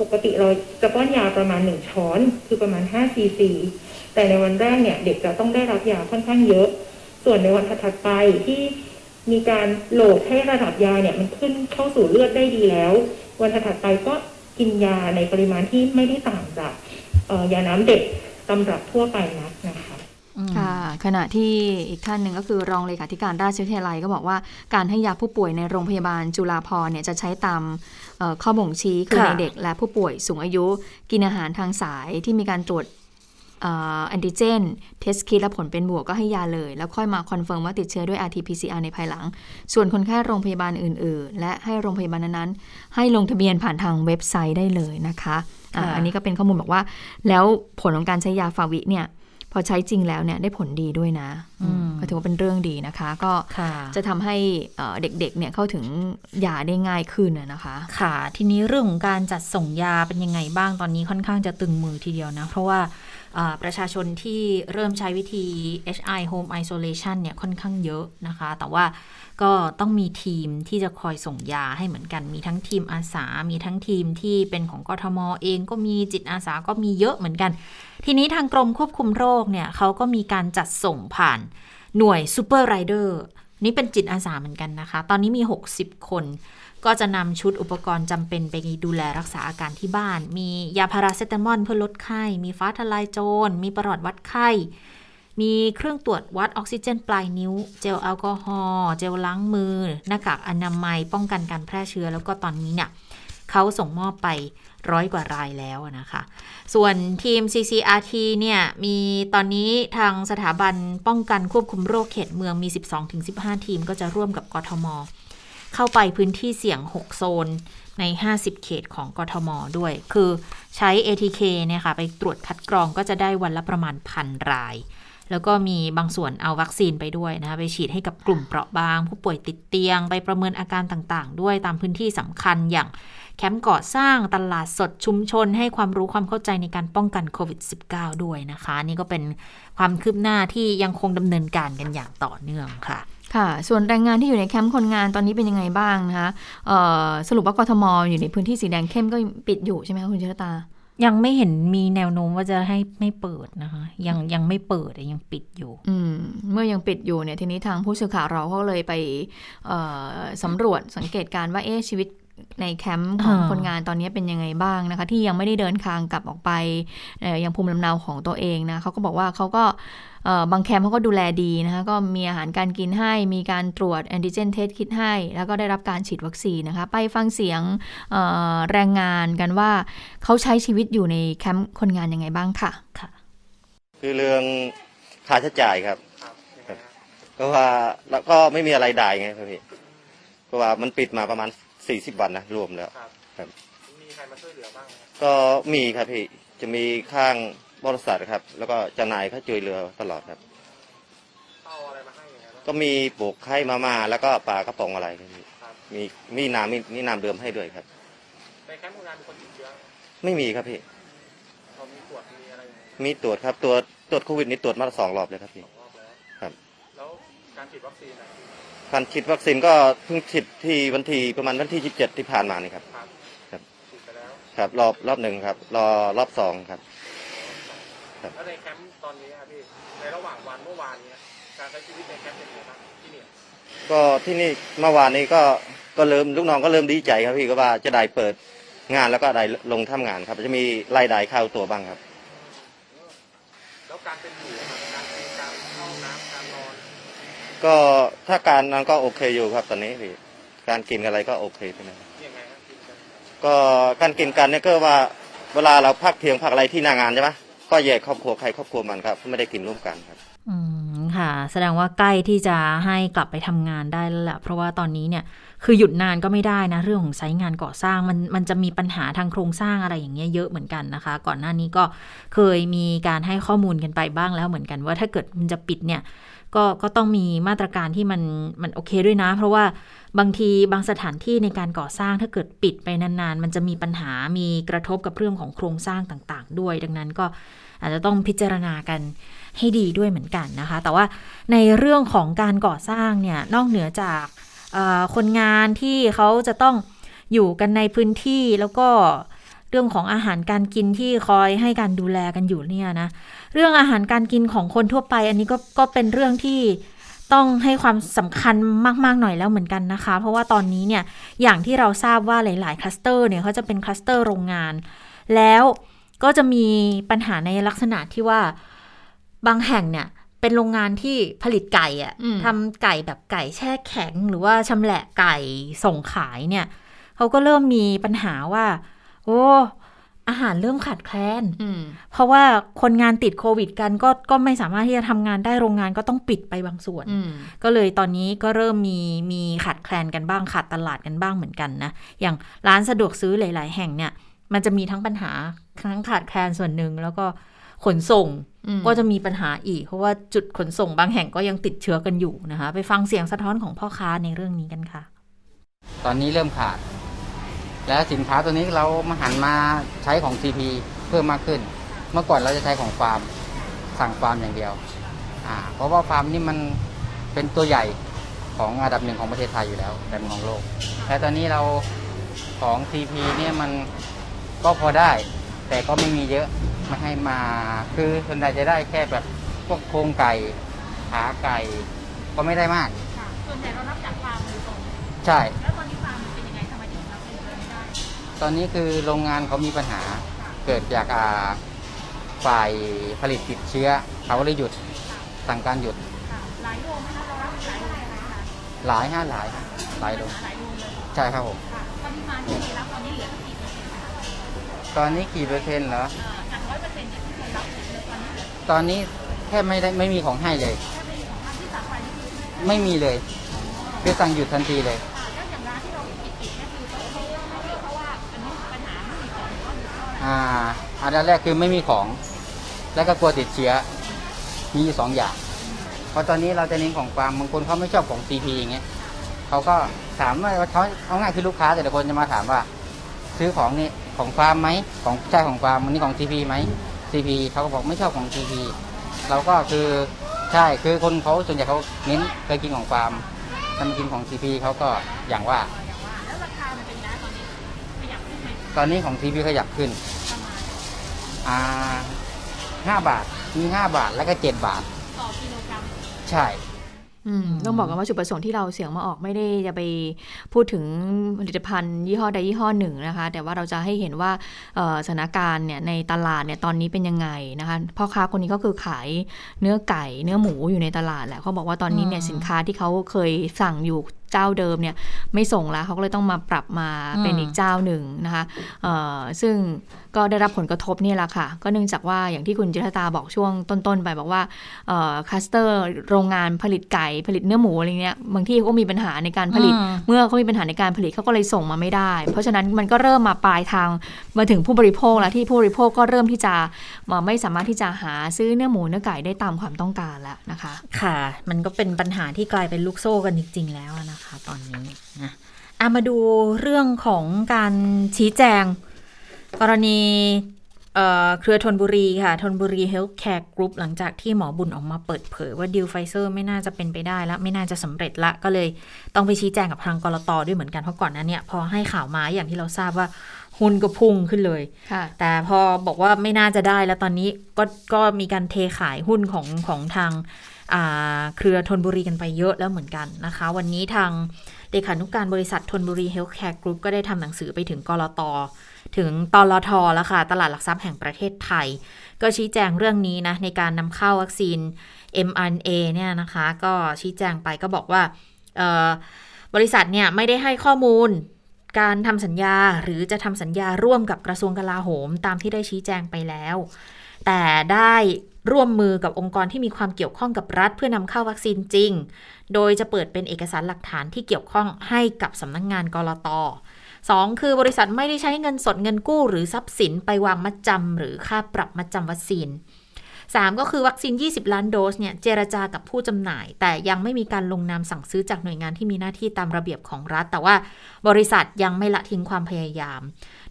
Speaker 4: ปกติเราจะป้อนยาประมาณ 1 ช้อน คือประมาณ5ซีซีแต่ในวันแรกเนี่ยเด็กจะต้องได้รับยาค่อนข้างเยอะ ส่วนในวันถัดไปที่ มีการโหลดให้ระดับยาเนี่ยมันขึ้นเข้าสู่เลือดได้ดีแล้ว วันถัดๆไปก็กินยาในปริมาณที่ไม่ได้ต่างจากเอ่อยาน้ำเด็กตำรับทั่วไปนักนะคะ
Speaker 2: ค่ะขณะที่อีกท่านหนึ่งก็คือรองเลขาธิการราชวิทยาลัยก็บอกว่าการให้ยาผู้ป่วยในโรงพยาบาลจุฬาภรณ์เนี่ยจะใช้ตามเอ่อข้อบ่งชี้คือ
Speaker 1: ค่ะ
Speaker 2: ในเด็กและผู้ป่วยสูงอายุ กินอาหารทางสายที่มีการตรวจ antigen test kit และผลเป็นบวกก็ให้ยาเลย แล้วค่อยมา confirm ว่าติดเชื้อด้วย RT-PCR ในภายหลัง ส่วนคนไข้โรงพยาบาลอื่น ๆ และให้โรงพยาบาลนั้นๆ ให้ลงทะเบียนผ่านทางเว็บไซต์ได้เลยนะคะอ่า
Speaker 1: ค่ะ
Speaker 2: อันนี้ก็เป็นข้อมูลบอกว่า แล้วผลของการใช้ยาฟาวิเนี่ยพอใช้จริงแล้วเนี่ยได้ผลดีด้วยนะอืมก็ถือว่าเป็นเรื่องดีนะคะ ก็
Speaker 1: ค่ะ
Speaker 2: จะทำให้เอ่อเด็กๆเนี่ยเข้าถึงยาได้ง่ายขึ้นนะนะคะ
Speaker 1: ค่ะ ทีนี้เรื่องของการจัดส่งยาเป็นยังไงบ้างตอนนี้ค่อนข้างจะตึงมือทีเดียวนะ เพราะว่าอ่า ประชาชนที่เริ่มใช้วิธี HI Home Isolation เนี่ยค่อนข้างเยอะนะคะ แต่ว่าก็ต้องมีทีมที่จะคอยส่งยาให้เหมือนกัน มีทั้งทีมอาสา มีทั้งทีมที่เป็นของกทมเองก็มีจิตอาสาก็มีเยอะเหมือนกัน ทีนี้ทางกรมควบคุมโรคเนี่ยเขาก็มีการจัดส่งผ่านหน่วยซูเปอร์ไรเดอร์ นี่เป็นจิตอาสาเหมือนกันนะคะ ตอนนี้มี 60 คน ก็จะนำชุดอุปกรณ์จำเป็นไปดูแลรักษาอาการที่บ้าน มียาพาราเซตามอลเพื่อลดไข้ มีฟ้าทลายโจร มีประหลอดวัดไข้ มีเครื่องตรวจวัดออกซิเจนปลายนิ้ว เจลแอลกอฮอล์ เจลล้างมือ หน้ากากอนามัย ป้องกันการแพร่เชื้อ แล้วก็ตอนนี้เนี่ยเขาส่งมอบไป ร้อยกว่ารายแล้วนะคะ ส่วนทีม CCRT เนี่ยมีตอนนี้ทางสถาบันป้องกันควบคุมโรคเขตเมืองมี 12-15 ทีมก็จะร่วมกับกทม เข้าไปพื้นที่เสี่ยง 6 โซนใน 50 เขตของกทม ด้วย คือใช้ ATK เนี่ยค่ะ ไปตรวจคัดกรองก็จะได้วันละประมาณพันราย แล้วก็มีบางส่วนเอาวัคซีนไปด้วยนะคะไปฉีดให้กับกลุ่มเปราะบาง ผู้ป่วยติดเตียง ไปประเมินอาการต่างๆ ด้วยตามพื้นที่สำคัญอย่าง แคมป์ก่อสร้างตลาดสดชุมชน ให้ความรู้ความเข้าใจในการป้องกันโควิด -19 ด้วยนะคะ นี่ก็เป็นความคืบหน้าที่ยังคงดำเนินการกันอย่างต่อเนื่องค่ะ
Speaker 2: ค่ะส่วนแรงงานที่อยู่ในแคมป์คนงานตอนนี้เป็นยังไงบ้างนะคะเอ่อสรุปว่ากทมอยู่ในพื้นที่สีแดงเข้มก็ปิดอยู่ใช่ไหมคะคุณเชษตา
Speaker 1: ยังไม่เห็นมีแนวโน้มว่าจะให้ไม่เปิดนะคะยังยังไม่เปิดยังปิดอยู่
Speaker 2: อืมเมื่อยังปิดอยู่เนี่ยทีนี้ทางผู้สื่อข่าวเราก็เลยไปเอ่อสำรวจสังเกตการณ์ว่าเอ๊ะชีวิต ในแคมป์ของ
Speaker 1: อ่า
Speaker 2: คนงานตอนนี้เป็นยังไงบ้างนะคะ ที่ยังไม่ได้เดินทางกลับออกไปเอ่อยังภูมิลำเนาของตัวเองนะเขาก็บอกว่าเขาก็เอ่อบางแคมป์เขาก็ดูแลดีนะคะก็มีอาหารการกินให้มีการตรวจ antigen test kit ให้ แล้วก็ได้รับการฉีดวัคซีนนะคะ ไปฟังเสียงเอ่อแรงงานกันว่าเขาใช้ชีวิตอยู่ในแคมป์คนงานยังไงบ้างค่ะ
Speaker 5: คือเรื่องค่าใช้จ่ายครับครับเพราะว่าแล้วก็ไม่มีอะไรได้ไงครับพี่เพราะว่ามันปิดมาประมาณ สี่สิบวันนะรวมแล้วครับ
Speaker 6: มีใครมาช่วยเหลือบ้าง
Speaker 5: ก็มีครับพี่จะมีข้างบริษัทครับ แล้วก็เจ้านายเขาช่วยเหลือตลอดครับ
Speaker 6: เอาอะไรมาให้ยังไงบ้าง
Speaker 5: ก็มีปลูกไข่มาม่าแล้วก็ปลากระป๋องอะไรครับพี่มีมีน้ำมีมีน้ำเดิมให้ด้วยครับ
Speaker 6: ในแคมป์คนงานมีคนติดเชื้อ
Speaker 5: ไม่มีครับพี่
Speaker 6: เรามีตรวจมีอะไรยังไง
Speaker 5: มีตรวจครับตรวจตรวจโควิดนี่ตรวจมาสองรอบเลยครับพี่
Speaker 6: รอบแล้ว
Speaker 5: ครับ
Speaker 6: แล้วการฉีดวัคซีนนะ
Speaker 5: การฉีดวัคซีนก็เพิ่งฉีดที่วันที่ประมาณวันที่ยี่สิบเจ็ดที่ผ่านมานี่ครับ
Speaker 6: ครับ
Speaker 5: ครับ
Speaker 6: ฉีดไปแล้ว
Speaker 5: ครับ รอบรอบหนึ่งครับ รอรอบสองครับ
Speaker 6: แล้วในแคมป์ตอนนี้ครับพี่ในระหว่างวันเมื่อวานเนี้ยการใช้ชีวิตในแคมป์เป็นยังไงบ้างที่เนี่ย
Speaker 5: ก็ที่นี่เมื่อวานนี้ก็ก็เริ่มลูกน้องก็เริ่มดีใจครับพี่ก็ว่าจะได้เปิดงานแล้วก็ได้ลงทำงานครับ จะมีรายได้เข้าตัวบ้างครับ
Speaker 6: แล้วการเป็นอยู่ ก็
Speaker 5: ถ้าการนั้นก็โอเคอยู่ครับตอนนี้พี่การกินอะไรก็โอเคไปนะ
Speaker 6: ยังไงครับกินกัน
Speaker 5: ก็การกินกันเนี่ยก็ว่าเวลาเราพักเที่ยงพักอะไรที่หน้างานใช่ไหมก็แยกครอบครัวใครครอบครัวมันครับ ไม่ได้กินร่วมกันครับ
Speaker 1: อืมค่ะ แสดงว่าใกล้ที่จะให้กลับไปทำงานได้แล้วแหละเพราะว่าตอนนี้เนี่ยคือหยุดนานก็ไม่ได้นะ เรื่องของไซต์งานก่อสร้างมันมันจะมีปัญหาทางโครงสร้างอะไรอย่างเงี้ยเยอะเหมือนกันนะคะ ก่อนหน้านี้ก็เคยมีการให้ข้อมูลกันไปบ้างแล้วเหมือนกัน ว่าถ้าเกิดมันจะปิดเนี่ย ก็ก็ต้องมีมาตรการที่มันมันโอเคด้วยนะ เพราะว่าบางทีบางสถานที่ในการก่อสร้างถ้าเกิดปิดไปนานๆ มันจะมีปัญหามีกระทบกับเรื่องของโครงสร้างต่างๆ ด้วย ดังนั้นก็อาจจะต้องพิจารณากันให้ดีด้วยเหมือนกันนะคะ แต่ว่าในเรื่องของการก่อสร้างเนี่ยนอกเหนือจากคนงานที่เขาจะต้องอยู่กันในพื้นที่แล้วก็เรื่องของอาหารการกินที่คอยให้การดูแลกันอยู่เนี่ยนะ เรื่องอาหารการกินของคนทั่วไป อันนี้ก็ก็เป็นเรื่องที่ต้องให้ความสำคัญมาก ๆ หน่อยแล้วเหมือนกันนะคะ เพราะว่าตอนนี้เนี่ยอย่างที่เราทราบว่าหลาย ๆ คลัสเตอร์เนี่ยเขาจะเป็นคลัสเตอร์โรงงาน แล้วก็จะมีปัญหาในลักษณะที่ว่าบางแห่งเนี่ยเป็นโรงงานที่ผลิตไก่อะ
Speaker 2: อืม
Speaker 1: ทำไก่แบบไก่แช่แข็ง หรือว่าชำแหละไก่ส่งขายเนี่ยเขาก็เริ่มมีปัญหาว่า โอ้ อาหารเริ่มขาดแคลน
Speaker 2: อืม
Speaker 1: เพราะว่าคนงานติดโควิดกันก็ก็ไม่สามารถที่จะทำงานได้โรงงานก็ต้องปิดไปบางส่วน
Speaker 2: อืม
Speaker 1: ก็เลยตอนนี้ก็เริ่มมีมีขาดแคลนกันบ้างขาดตลาดกันบ้างเหมือนกันนะ อย่างร้านสะดวกซื้อหลาย ๆ แห่งเนี่ย มันจะมีทั้งปัญหาทั้งขาดแคลนส่วนหนึ่งแล้วก็ขนส่ง
Speaker 2: อืม
Speaker 1: ก็จะมีปัญหาอีก เพราะว่าจุดขนส่งบางแห่งก็ยังติดเชื้อกันอยู่นะคะ ไปฟังเสียงสะท้อนของพ่อค้าในเรื่องนี้กันค่ะ
Speaker 7: ตอนนี้เริ่มขาด และสินค้าตัวนี้เรามาหันมาใช้ของ CP เพิ่มมากขึ้น เมื่อก่อนเราจะใช้ของฟาร์มสั่งฟาร์มอย่างเดียวอ่าเพราะว่าฟาร์มนี่มันเป็นตัวใหญ่ของอันดับหนึ่งของประเทศไทยอยู่แล้วแต่ของโลก และตอนนี้เราของ CP เนี่ยมันก็พอได้ แต่ก็ไม่มีเยอะไม่ให้มาคือส่วนใหญ่จะได้แค่แบบพวกโครงไก่ขาไก่ก็ไม่ได้มาก
Speaker 8: ส่วนใหญ่เรารับจากฟาร์มโดยตรง
Speaker 7: ใช่
Speaker 8: แล้ว ตอนนี้
Speaker 7: คือโรงงานเขามีปัญหาเกิดจากอ่าฝ่ายผลิตติดเชื้อ เขาก็เลยหยุดสั่งการหยุด
Speaker 8: ค่ะหลายโรงไหมคะเรารับหลายโรงไหมคะ
Speaker 7: หลายห้าหลายหลายโรง
Speaker 8: หลายโรงเลย
Speaker 7: ใช่ครับผม
Speaker 8: ค่ะปริมาณที่รับตอนนี้เหลือสักกี่เปอร์เซ็นต์นะคะ
Speaker 7: ตอนนี้กี่เปอร์เซ็นต์เหรอ
Speaker 8: เอ่อจากร้อยเปอร์เซ็นต์ที่เคยรับเนี่ยตอนนี้เหลือ
Speaker 7: ตอนนี้แทบไม่ได้ไม่มีของให้เลย
Speaker 8: แค่ไม่มีของท่านที่สั่งไปนี่คือค่ะ
Speaker 7: ไม่มีเลยคือสั่งหยุดทันทีเลย
Speaker 8: แล้ว อ่าอัน
Speaker 7: ดับแรกคือไม่มีของ แล้วก็กลัวติดเชื้อมีอยู่สองอย่าง เพราะตอนนี้เราจะเน้นของฟาร์มบางคนเขาไม่ชอบของ CP อย่างเงี้ยเขาก็ถามว่าเขาเขาง่ายคือลูกค้าแต่ละคนจะมาถามว่า ซื้อของนี่ของฟาร์มไหมของใช่ของฟาร์มมันนี่ของ CP ไหม CP เขาก็บอกไม่ชอบของ CP เราก็คือใช่คือคนเขาส่วนใหญ่เขาเน้นเคยกินของฟาร์มถ้ามากินของ CP เขาก็อย่างว่า
Speaker 8: ตอนนี้ข
Speaker 7: อง CP ขยับขึ้น อ่าห้าบาท มีห้าบาทแล้วก็เจ็ดบาท
Speaker 8: ต่อกิโลกรัม
Speaker 7: ใช่
Speaker 2: อืม ต้องบอกกันว่าจุดประสงค์ที่เราเสียงมาออกไม่ได้จะไปพูดถึงผลิตภัณฑ์ยี่ห้อใดยี่ห้อหนึ่งนะคะ แต่ว่าเราจะให้เห็นว่าสถานการณ์เนี่ยในตลาดเนี่ยตอนนี้เป็นยังไงนะคะพ่อค้าคนนี้ก็คือขายเนื้อไก่เนื้อหมูอยู่ในตลาดแหละเขาบอกว่าตอนนี้เนี่ยสินค้าที่เขาเคยสั่งอยู่เจ้าเดิมเนี่ยไม่ส่งแล้วเขาก็เลยต้องมาปรับมาเป็น
Speaker 1: อี
Speaker 2: กเจ้าหนึ่งนะคะซึ่งก็ได้รับผลกระทบนี่แหละค่ะ ก็เนื่องจากว่าอย่างที่คุณจิตตาบอกช่วงต้นๆไปบอกว่าคัสเตอร์โรงงานผลิตไก่ผลิตเนื้อหมูอะไรเงี้ยบางที่เขาก็มีปัญหาในการผลิต
Speaker 1: อืม
Speaker 2: เมื่อเขามีปัญหาในการผลิตเขาก็เลยส่งมาไม่ได้ เพราะฉะนั้นมันก็เริ่มมาปลายทางมาถึงผู้บริโภคแล้วที่ผู้บริโภคก็เริ่มที่จะมาไม่สามารถที่จะหาซื้อเนื้อหมูเนื้อไก่ได้ตามความต้องการแล้วนะคะ
Speaker 1: ค่ะ มันก็เป็นปัญหาที่กลายเป็นลูกโซ่กันจริง ๆ แล้วนะคะ ตอนนี้นะอะมาดูเรื่องของการชี้แจง กรณี เอ่อเครือธนบุรีค่ะธนบุรี Healthcare Group หลังจากที่หมอบุญออกมาเปิดเผยว่าดิวไฟเซอร์ไม่น่าจะเป็นไปได้แล้วไม่น่าจะสำเร็จละก็เลยต้องไปชี้แจงกับทางกลตด้วยเหมือนกันเพราะก่อนหน้านั้นเนี่ยพอให้ข่าวมาอย่างที่เราทราบว่าหุ้นก็พุ่งขึ้นเลย
Speaker 2: ค่ะ
Speaker 1: แต่พอบอกว่าไม่น่าจะได้แล้วตอนนี้ก็ก็มีการเทขายหุ้นของของทางอ่าเครือธนบุรีกันไปเยอะแล้วเหมือนกันนะคะ วันนี้ทางเลขานุการบริษัทธนบุรี Healthcare Group ก็ได้ทำหนังสือไปถึงกลต ถึงตลทแล้วค่ะ ตลาดหลักทรัพย์แห่งประเทศไทย ก็ชี้แจงเรื่องนี้นะ ในการนำเข้าวัคซีน mRNA เนี่ยนะคะ ก็ชี้แจงไปก็บอกว่าบริษัทเนี่ยไม่ได้ให้ข้อมูลการทำสัญญาหรือจะทำสัญญาร่วมกับกระทรวงกลาโหม ตามที่ได้ชี้แจงไปแล้ว แต่ได้ร่วมมือกับองค์กรที่มีความเกี่ยวข้องกับรัฐ เพื่อนำเข้าวัคซีนจริง โดยจะเปิดเป็นเอกสารหลักฐานที่เกี่ยวข้องให้กับสำนักงงานกรต สองคือบริษัทไม่ได้ใช้เงินสดเงินกู้ หรือทรัพย์สินไปวางมัดจำหรือค่าปรับมัดจำวัคซีน 3 ก็คือวัคซีน 20 ล้านโดสเนี่ยเจรจากับผู้จำหน่าย แต่ยังไม่มีการลงนามสั่งซื้อจากหน่วยงานที่มีหน้าที่ตามระเบียบของรัฐ แต่ว่าบริษัทยังไม่ละทิ้งความพยายาม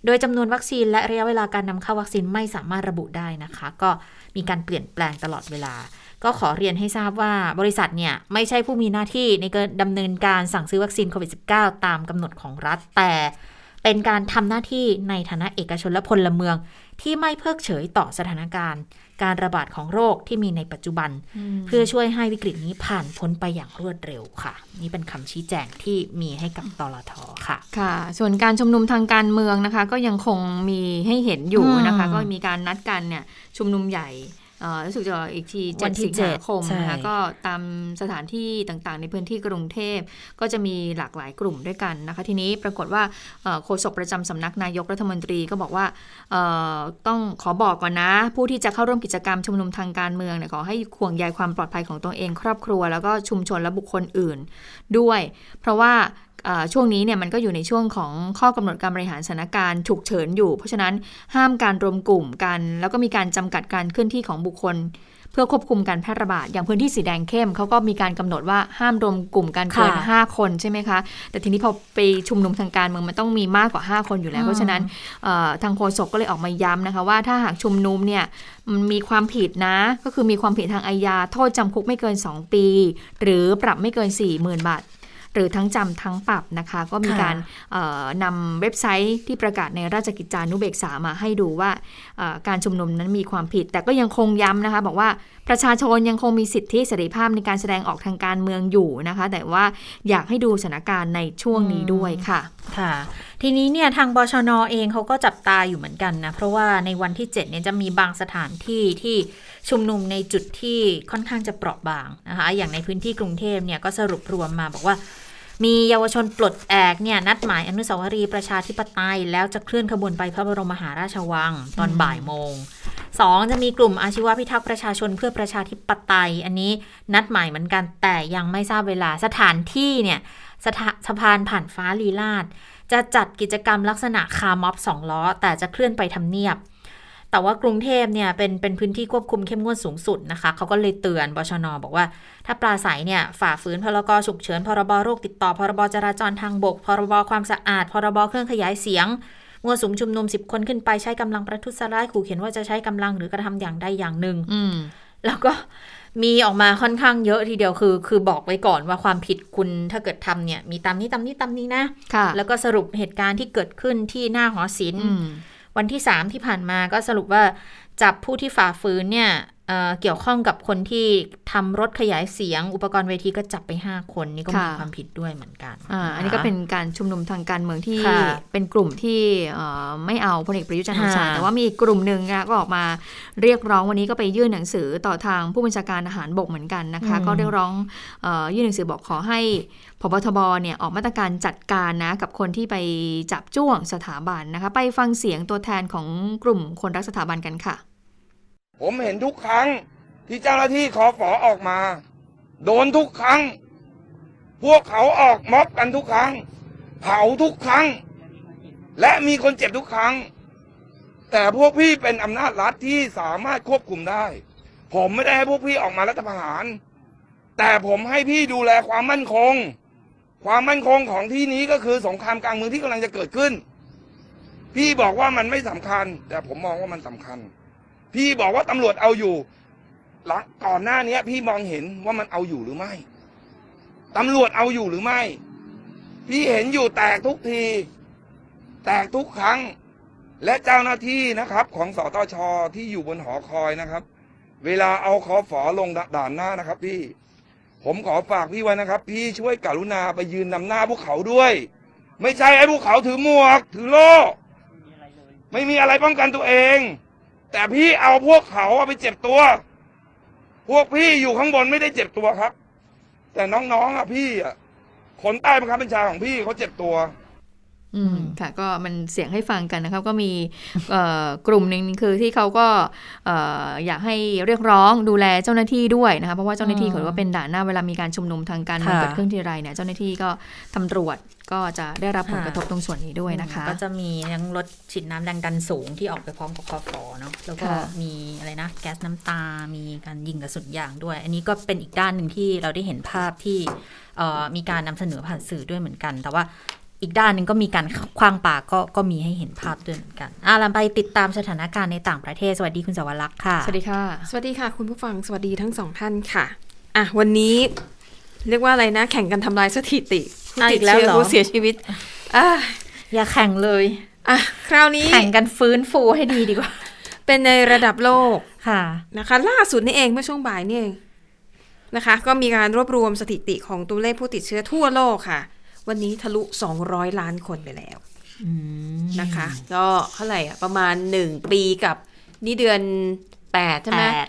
Speaker 1: โดยจำนวนวัคซีนและระยะเวลาการนำเข้าวัคซีนไม่สามารถระบุได้นะคะ ก็มีการเปลี่ยนแปลงตลอดเวลา ก็ขอเรียนให้ทราบว่าบริษัทเนี่ย ไม่ใช่ผู้มีหน้าที่ในการดำเนินการสั่งซื้อวัคซีนโควิด -19 ตามกำหนดของรัฐ แต่เป็นการทำหน้าที่ในฐานะเอกชนและพลเมือง ที่ไม่เพิกเฉยต่อสถานการณ์ การระบาดของโรคที่มีในปัจจุบัน เพื่อช่วยให้วิกฤตนี้ผ่านพ้นไปอย่างรวดเร็วค่ะ นี่เป็นคำชี้แจงที่มีให้กับตลทค่ะ
Speaker 2: ค่ะ ส่วนการชุมนุมทางการเมืองนะคะ ก็ยังคงมีให้เห็นอยู่นะคะ
Speaker 1: อืม
Speaker 2: ก็มีการนัดกันเนี่ยชุมนุมใหญ่เอ่อ รู้สึกจะอีกที
Speaker 1: วันที่
Speaker 2: 7สิงหาคม
Speaker 1: ใช่
Speaker 2: นะคะก็ตามสถานที่ต่างๆ ในพื้นที่กรุงเทพก็จะมีหลากหลายกลุ่มด้วยกันนะคะ ทีนี้ปรากฏว่าเอ่อโฆษกประจำสำนักนายกรัฐมนตรีก็บอกว่าเอ่อต้องขอบอกก่อนนะ ผู้ที่จะเข้าร่วมกิจกรรมชุมนุมทางการเมืองเนี่ยขอให้ห่วงใยความปลอดภัยของตัวเองครอบครัว แล้วก็ชุมชนและบุคคลอื่นด้วย เพราะว่าเอ่อ ช่วงนี้เนี่ยมันก็อยู่ในช่วงของข้อกำหนดการบริหารสถานการณ์ฉุกเฉินอยู่ เพราะฉะนั้นห้ามการรวมกลุ่มกัน แล้วก็มีการจำกัดการเคลื่อนที่ของบุคคล เพื่อควบคุมการแพร่ระบาด อย่างพื้นที่สีแดงเข้มเขาก็มีการกำหนดว่าห้ามรวมกลุ่มกันเกิน
Speaker 1: ค่ะ
Speaker 2: 5คนใช่ไหมคะ แต่ทีนี้พอไปชุมนุมทางการเมืองมันต้องมีมากกว่า 5 คนอยู่แล้ว เพราะฉะนั้นเอ่อทางโฆษกก็เลยออกมาย้ำนะคะว่าถ้าหากชุมนุมเนี่ยมันมีความผิดนะ ก็คือมีความผิดทางอาญาโทษจำคุกไม่เกิน 2 ปี หรือปรับไม่เกิน 40,000 บาท หรือทั้งจำทั้งปรับนะคะ ก็มี
Speaker 1: ค่ะ
Speaker 2: การเอ่อนำเว็บไซต์ที่ประกาศในราชกิจจานุเบกษามาให้ดูว่าเอ่อการชุมนุมนั้นมีความผิด แต่ก็ยังคงย้ำนะคะ บอกว่าประชาชนยังคงมีสิทธิเสรีภาพในการแสดงออกทางการเมืองอยู่นะคะ แต่ว่าอยากให้ดูสถานการณ์ในช่วงนี้ด้วยค่ะ
Speaker 1: ค่ะ ทีนี้เนี่ยทางบชนเองเขาก็จับตาอยู่เหมือนกันนะ เพราะว่าในวันที่ 7 เนี่ยจะมีบางสถานที่ที่ชุมนุมในจุดที่ค่อนข้างจะเปราะบางนะคะ อย่างในพื้นที่กรุงเทพเนี่ยก็สรุปรวมมาบอกว่า มีเยาวชนปลดแอกเนี่ยนัดหมายอนุสาวรีย์ประชาธิปไตย แล้วจะเคลื่อนขบวนไปพระบรมมหาราชวังตอนบ่ายโมงสองจะมีกลุ่มอาชีวพิทักษ์ประชาชนเพื่อประชาธิปไตย อันนี้นัดหมายเหมือนกันแต่ยังไม่ทราบเวลาสถานที่เนี่ยสถาสะพานผ่านฟ้าลีลาดจะจัดกิจกรรมลักษณะคาร์ม็อบสองล้อ แต่จะเคลื่อนไปทำเนียบ แต่ว่ากรุงเทพเนี่ยเป็นเป็นพื้นที่ควบคุมเข้มงวดสูงสุดนะคะเขาก็เลยเตือนบชนบอกว่า ถ้าปลาใสเนี่ยฝ่าฝืนพรกฉุกเฉินพรบโรคติดต่อพรบจราจรทางบก พรบความสะอาด พรบเครื่องขยายเสียงมัวสุมชุมนุม10 คนขึ้นไปใช้กำลังประทุษร้ายขู่เขียนว่าจะใช้กำลังหรือกระทำอย่างใดอย่างหนึ่ง
Speaker 2: อืม
Speaker 1: แล้วก็มีออกมาค่อนข้างเยอะทีเดียวคือ คือบอกไว้ก่อนว่าความผิดคุณถ้าเกิดทำเนี่ย มีตามนี้ตามนี้ตามนี้นะ
Speaker 2: ค่ะ
Speaker 1: แล้วก็สรุปเหตุการณ์ที่เกิดขึ้นที่หน้าหอศิลป์
Speaker 2: อืม
Speaker 1: วันที่ 3 ที่ผ่านมาก็สรุปว่าจับผู้ที่ฝ่าฝืนเนี่ย เอ่อเกี่ยวข้องกับคนที่ทำรถขยายเสียง อุปกรณ์เวทีก็จับไป 5 คนนี่ก็มี
Speaker 2: ค่ะ
Speaker 1: ความผิดด้วยเหมือนกัน
Speaker 2: อ่าอันนี้ก็เป็นการชุมนุมทางการเมืองที่
Speaker 1: ค่ะ
Speaker 2: เป็นกลุ่มที่เอ่อไม่เอาพลเอกประยุทธ์จันทร์โอชา
Speaker 1: ค่ะ
Speaker 2: แต่ว่ามีอีกกลุ่มหนึ่งนะก็ออกมาเรียกร้องวันนี้ก็ไปยื่นหนังสือต่อทางผู้บัญชาการทหารบกเหมือนกันนะคะ
Speaker 1: อืม
Speaker 2: ก็เรียกร้องเออยื่นหนังสือบอกขอให้พบทบเนี่ยออกมาตรการจัดการนะกับคนที่ไปจับจ้วงสถาบันนะคะ ไปฟังเสียงตัวแทนของกลุ่มคนรักสถาบันกันค่ะ
Speaker 9: ผมเห็นทุกครั้งที่เจ้าหน้าที่คอฝอออกมา โดนทุกครั้ง พวกเขาออกม็อบกันทุกครั้ง เผาทุกครั้ง และมีคนเจ็บทุกครั้ง แต่พวกพี่เป็นอำนาจรัฐที่สามารถควบคุมได้ ผมไม่ได้ให้พวกพี่ออกมารัฐประหาร แต่ผมให้พี่ดูแลความมั่นคง ความมั่นคงของที่นี้ก็คือสงครามกลางเมืองที่กำลังจะเกิดขึ้น พี่บอกว่ามันไม่สำคัญ แต่ผมมองว่ามันสำคัญ พี่บอกว่าตำรวจเอาอยู่หลังก่อนหน้านี้พี่มองเห็นว่ามันเอาอยู่หรือไม่ตำรวจเอาอยู่หรือไม่ พี่เห็นอยู่แตกทุกที แตกทุกครั้ง และเจ้าหน้าที่นะครับ ของสตชที่อยู่บนหอคอยนะครับ เวลาเอาคอฝอลงด่านหน้านะครับ พี่ ผมขอฝากพี่ไว้นะครับ พี่ช่วยกรุณาไปยืนนำหน้าพวกเขาด้วย ไม่ใช่ไอ้พวกเขาถือหมวก ถือโล่ไม่มีอะไรป้องกันตัวเอง แต่พี่เอาพวกเขาเอาไปเจ็บตัว พวกพี่อยู่ข้างบนไม่ได้เจ็บตัวครับ แต่น้องๆอะพี่อะคนใต้บังคับบัญชาของพี่เขาเจ็บตัว
Speaker 2: อืมค่ะก็มันเสียงให้ฟังกันนะครับก็มีเอ่อกลุ่มหนึ่งคือที่เขาก็เอ่ออยากให้เรียกร้องดูแลเจ้าหน้าที่ด้วยนะคะเพราะว่าเจ้าหน้าที่
Speaker 1: อืม
Speaker 2: เขาว่าเป็นด่านหน้าเวลามีการชุมนุมทางการเมือง
Speaker 1: ค่ะ
Speaker 2: เกิดขึ้นทีไรเนี่ยเจ้าหน้าที่ก็ตำรวจก็จะได้รับผลกระทบตรงส่วนนี้ด้วยนะคะ
Speaker 1: ก็จะมีทั้งรถฉีดน้ำแรงดันสูงที่ออกไปพร้อมกับคอฟอเนาะแล้วก็
Speaker 2: ค่ะ
Speaker 1: มีอะไรนะแก๊สน้ำตา มีการยิงกระสุนยางด้วย อันนี้ก็เป็นอีกด้านหนึ่งที่เราได้เห็นภาพที่เอ่อมีการนำเสนอผ่านสื่อด้วยเหมือนกัน แต่ว่า อีกด้านหนึ่งก็มีการคว้างปาก็ก็มีให้เห็นภาพด้วยเหมือนกันอะเราไปติดตามสถานการณ์ในต่างประเทศ สวัสดีคุณสวรักษ์ค่ะ
Speaker 2: สวัสดีค่ะ
Speaker 10: สวัสดีค่ะ คุณผู้ฟัง สวัสดีทั้งสองท่านค่ะ อะ วันนี้เรียกว่าอะไรนะ แข่งกันทำลายสถิติผู้
Speaker 1: อะ
Speaker 10: ติ
Speaker 1: อี
Speaker 10: ด
Speaker 1: กแล้ว
Speaker 10: เชื้อ
Speaker 1: เหรอ
Speaker 10: ผู้เสียชีวิตอะ
Speaker 1: อย่าแข่งเลย
Speaker 10: อะคราวนี้
Speaker 1: แข่งกันฟื้นฟูให้ดีดีกว่า
Speaker 10: เป็นในระดับโลก
Speaker 1: ค่ะ
Speaker 10: นะคะ ล่าสุดนี่เองเมื่อช่วงบ่ายนี่เองนะคะ ก็มีการรวบรวมสถิติของตัวเลขผู้ติดเชื้อทั่วโลกค่ะ วันนี้ทะลุ 200 ล้านคนไปแล้ว
Speaker 1: อืม
Speaker 10: นะคะ ก็เท่าไหร่อะประมาณ 1 ปีกับนี่เดือน 8 ใช่ไหม
Speaker 1: แปด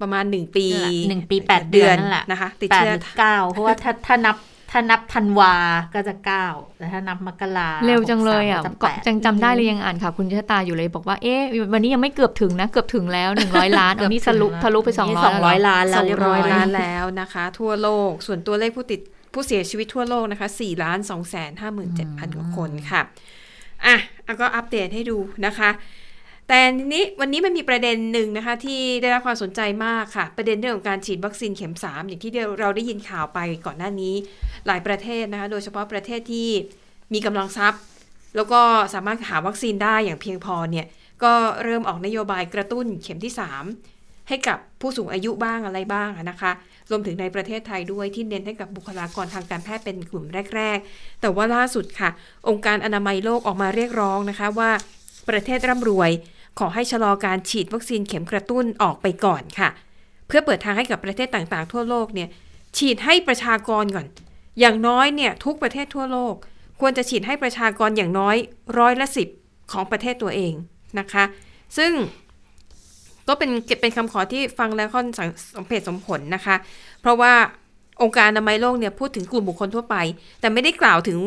Speaker 10: ประมาณ 1 ปี
Speaker 1: หนึ่งปีแปดเดือนนั่นแหละ
Speaker 10: นะคะติด
Speaker 1: แปด
Speaker 10: เชื้อ
Speaker 1: หรือเก้าเพราะว่าถ้าถ้านับถ้านับธันวา ก็จะเก้าแต่ถ้านับมกรา
Speaker 2: เร็วจังเลยอะ
Speaker 1: หกสาม
Speaker 2: ก็
Speaker 1: จะแป
Speaker 2: จังจำได้เลยยังอ่านข่าวคุณชะตาอยู่เลยบอกว่า เอ๊ะ วันนี้ยังไม่เกือบถึงนะ เกือบถึงแล้วหนึ่งร้อยล้านเออนี่ทะลุทะลุไปสองร้อย
Speaker 1: สองร้อยล้านแล้ว
Speaker 10: สอง
Speaker 1: เรียบ
Speaker 10: ร้
Speaker 1: ร้
Speaker 10: อ
Speaker 1: อยย
Speaker 10: ล้านแล้วนะคะ ทั่วโลก ส่วนตัวเลขผู้ติด ผู้เสียชีวิตทั่วโลกนะคะ4ล้าน2แสนห้าหมื่นเจ็ดพันกว่าคนค่ะอะ อะก็อัปเดตให้ดูนะคะ แต่ทีนี้วันนี้มันมีประเด็นหนึ่งนะคะ ที่ได้รับความสนใจมากค่ะ ประเด็นเรื่องของการฉีดวัคซีนเข็ม 3 อย่างที่เราได้ยินข่าวไปก่อนหน้านี้หลายประเทศนะคะ โดยเฉพาะประเทศที่มีกำลังทรัพย์ แล้วก็สามารถหาวัคซีนได้อย่างเพียงพอเนี่ยก็เริ่มออกนโยบายกระตุ้นเข็มที่ 3 ให้กับผู้สูงอายุบ้างอะไรบ้างนะคะรวมถึงในประเทศไทยด้วยที่เน้นให้กับบุคลากรทางการแพทย์เป็นกลุ่มแรก ๆ แต่ว่าล่าสุดค่ะ องค์การอนามัยโลกออกมาเรียกร้องนะคะว่า ประเทศร่ำรวย ขอให้ชะลอการฉีดวัคซีนเข็มกระตุ้นออกไปก่อนค่ะ เพื่อเปิดทางให้กับประเทศต่างๆ ทั่วโลกเนี่ยฉีดให้ประชากรก่อน อย่างน้อยเนี่ยทุกประเทศทั่วโลก ควรจะฉีดให้ประชากรอย่างน้อยร้อยละสิบของประเทศตัวเองนะคะ ซึ่ง ก็เป็นเป็นคำขอที่ฟังแล้วค่อนข้างสมเหตุสมผลนะคะ เพราะว่าองค์การอนามัยโลกเนี่ยพูดถึงกลุ่มบุคคลทั่วไป แต่ไม่ได้กล่าวถึง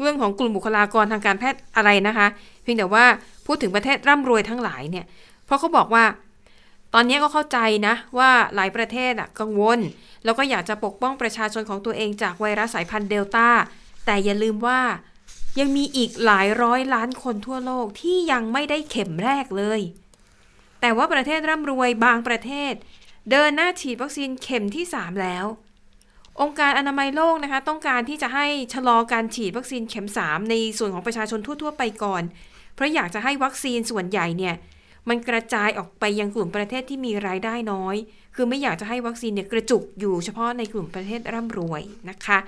Speaker 10: เรื่องของกลุ่มบุคลากรทางการแพทย์อะไรนะคะ เพียงแต่ว่าพูดถึงประเทศร่ำรวยทั้งหลายเนี่ย เพราะเขาบอกว่า ตอนนี้ก็เข้าใจนะว่าหลายประเทศอะกังวล แล้วก็อยากจะปกป้องประชาชนของตัวเองจากไวรัสสายพันธุ์เดลต้า แต่อย่าลืมว่ายังมีอีกหลายร้อยล้านคนทั่วโลกที่ยังไม่ได้เข็มแรกเลย แต่ว่าประเทศร่ำรวยบางประเทศ เดินหน้าฉีดวัคซีนเข็มที่ 3 แล้ว องค์การอนามัยโลกนะคะ ต้องการที่จะให้ชะลอการฉีดวัคซีนเข็ม 3 ในส่วนของประชาชนทั่ว ๆ ไปก่อน เพราะอยากจะให้วัคซีนส่วนใหญ่เนี่ยมันกระจายออกไปยังกลุ่มประเทศที่มีรายได้น้อย คือไม่อยากจะให้วัคซีนเนี่ยกระจุกอยู่เฉพาะในกลุ่มประเทศร่ำรวยนะคะ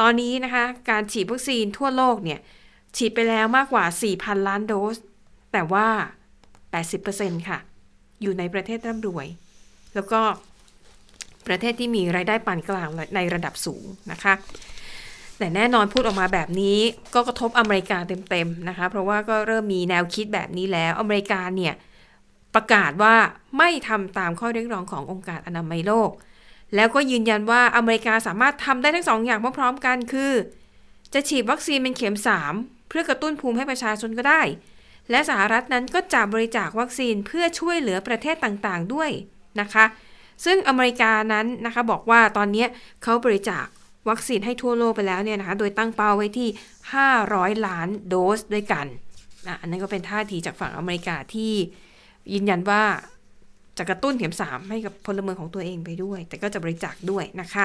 Speaker 10: ตอนนี้นะคะ การฉีดวัคซีนทั่วโลกเนี่ยฉีดไปแล้วมากกว่า 4,000 ล้านโดส แต่ว่า 80%ค่ะ อยู่ในประเทศร่ำรวย แล้วก็ประเทศที่มีรายได้ปานกลางในระดับสูงนะคะแต่แน่นอนพูดออกมาแบบนี้ก็กระทบอเมริกาเต็มๆนะคะ เพราะว่าก็เริ่มมีแนวคิดแบบนี้แล้ว อเมริกาเนี่ยประกาศว่าไม่ทำตามข้อเรียกร้องขององค์การอนามัยโลก แล้วก็ยืนยันว่าอเมริกาสามารถทำได้ทั้งสองอย่างพร้อมๆกันคือ จะฉีดวัคซีนเป็นเข็ม 3 เพื่อกระตุ้นภูมิให้ประชาชนก็ได้ และสหรัฐนั้นก็จะบริจาควัคซีนเพื่อช่วยเหลือประเทศต่างๆด้วยนะคะ ซึ่งอเมริกานั้นนะคะบอกว่าตอนนี้เขาบริจาควัคซีนให้ทั่วโลกไปแล้วเนี่ยนะคะ โดยตั้งเป้าไว้ที่ 500 ล้านโดสด้วยกันอะอันนั้นก็เป็นท่าทีจากฝั่งอเมริกาที่ยืนยันว่าจะกระตุ้นเข็ม 3 ให้กับพลเมืองของตัวเองไปด้วย แต่ก็จะบริจาคด้วยนะคะ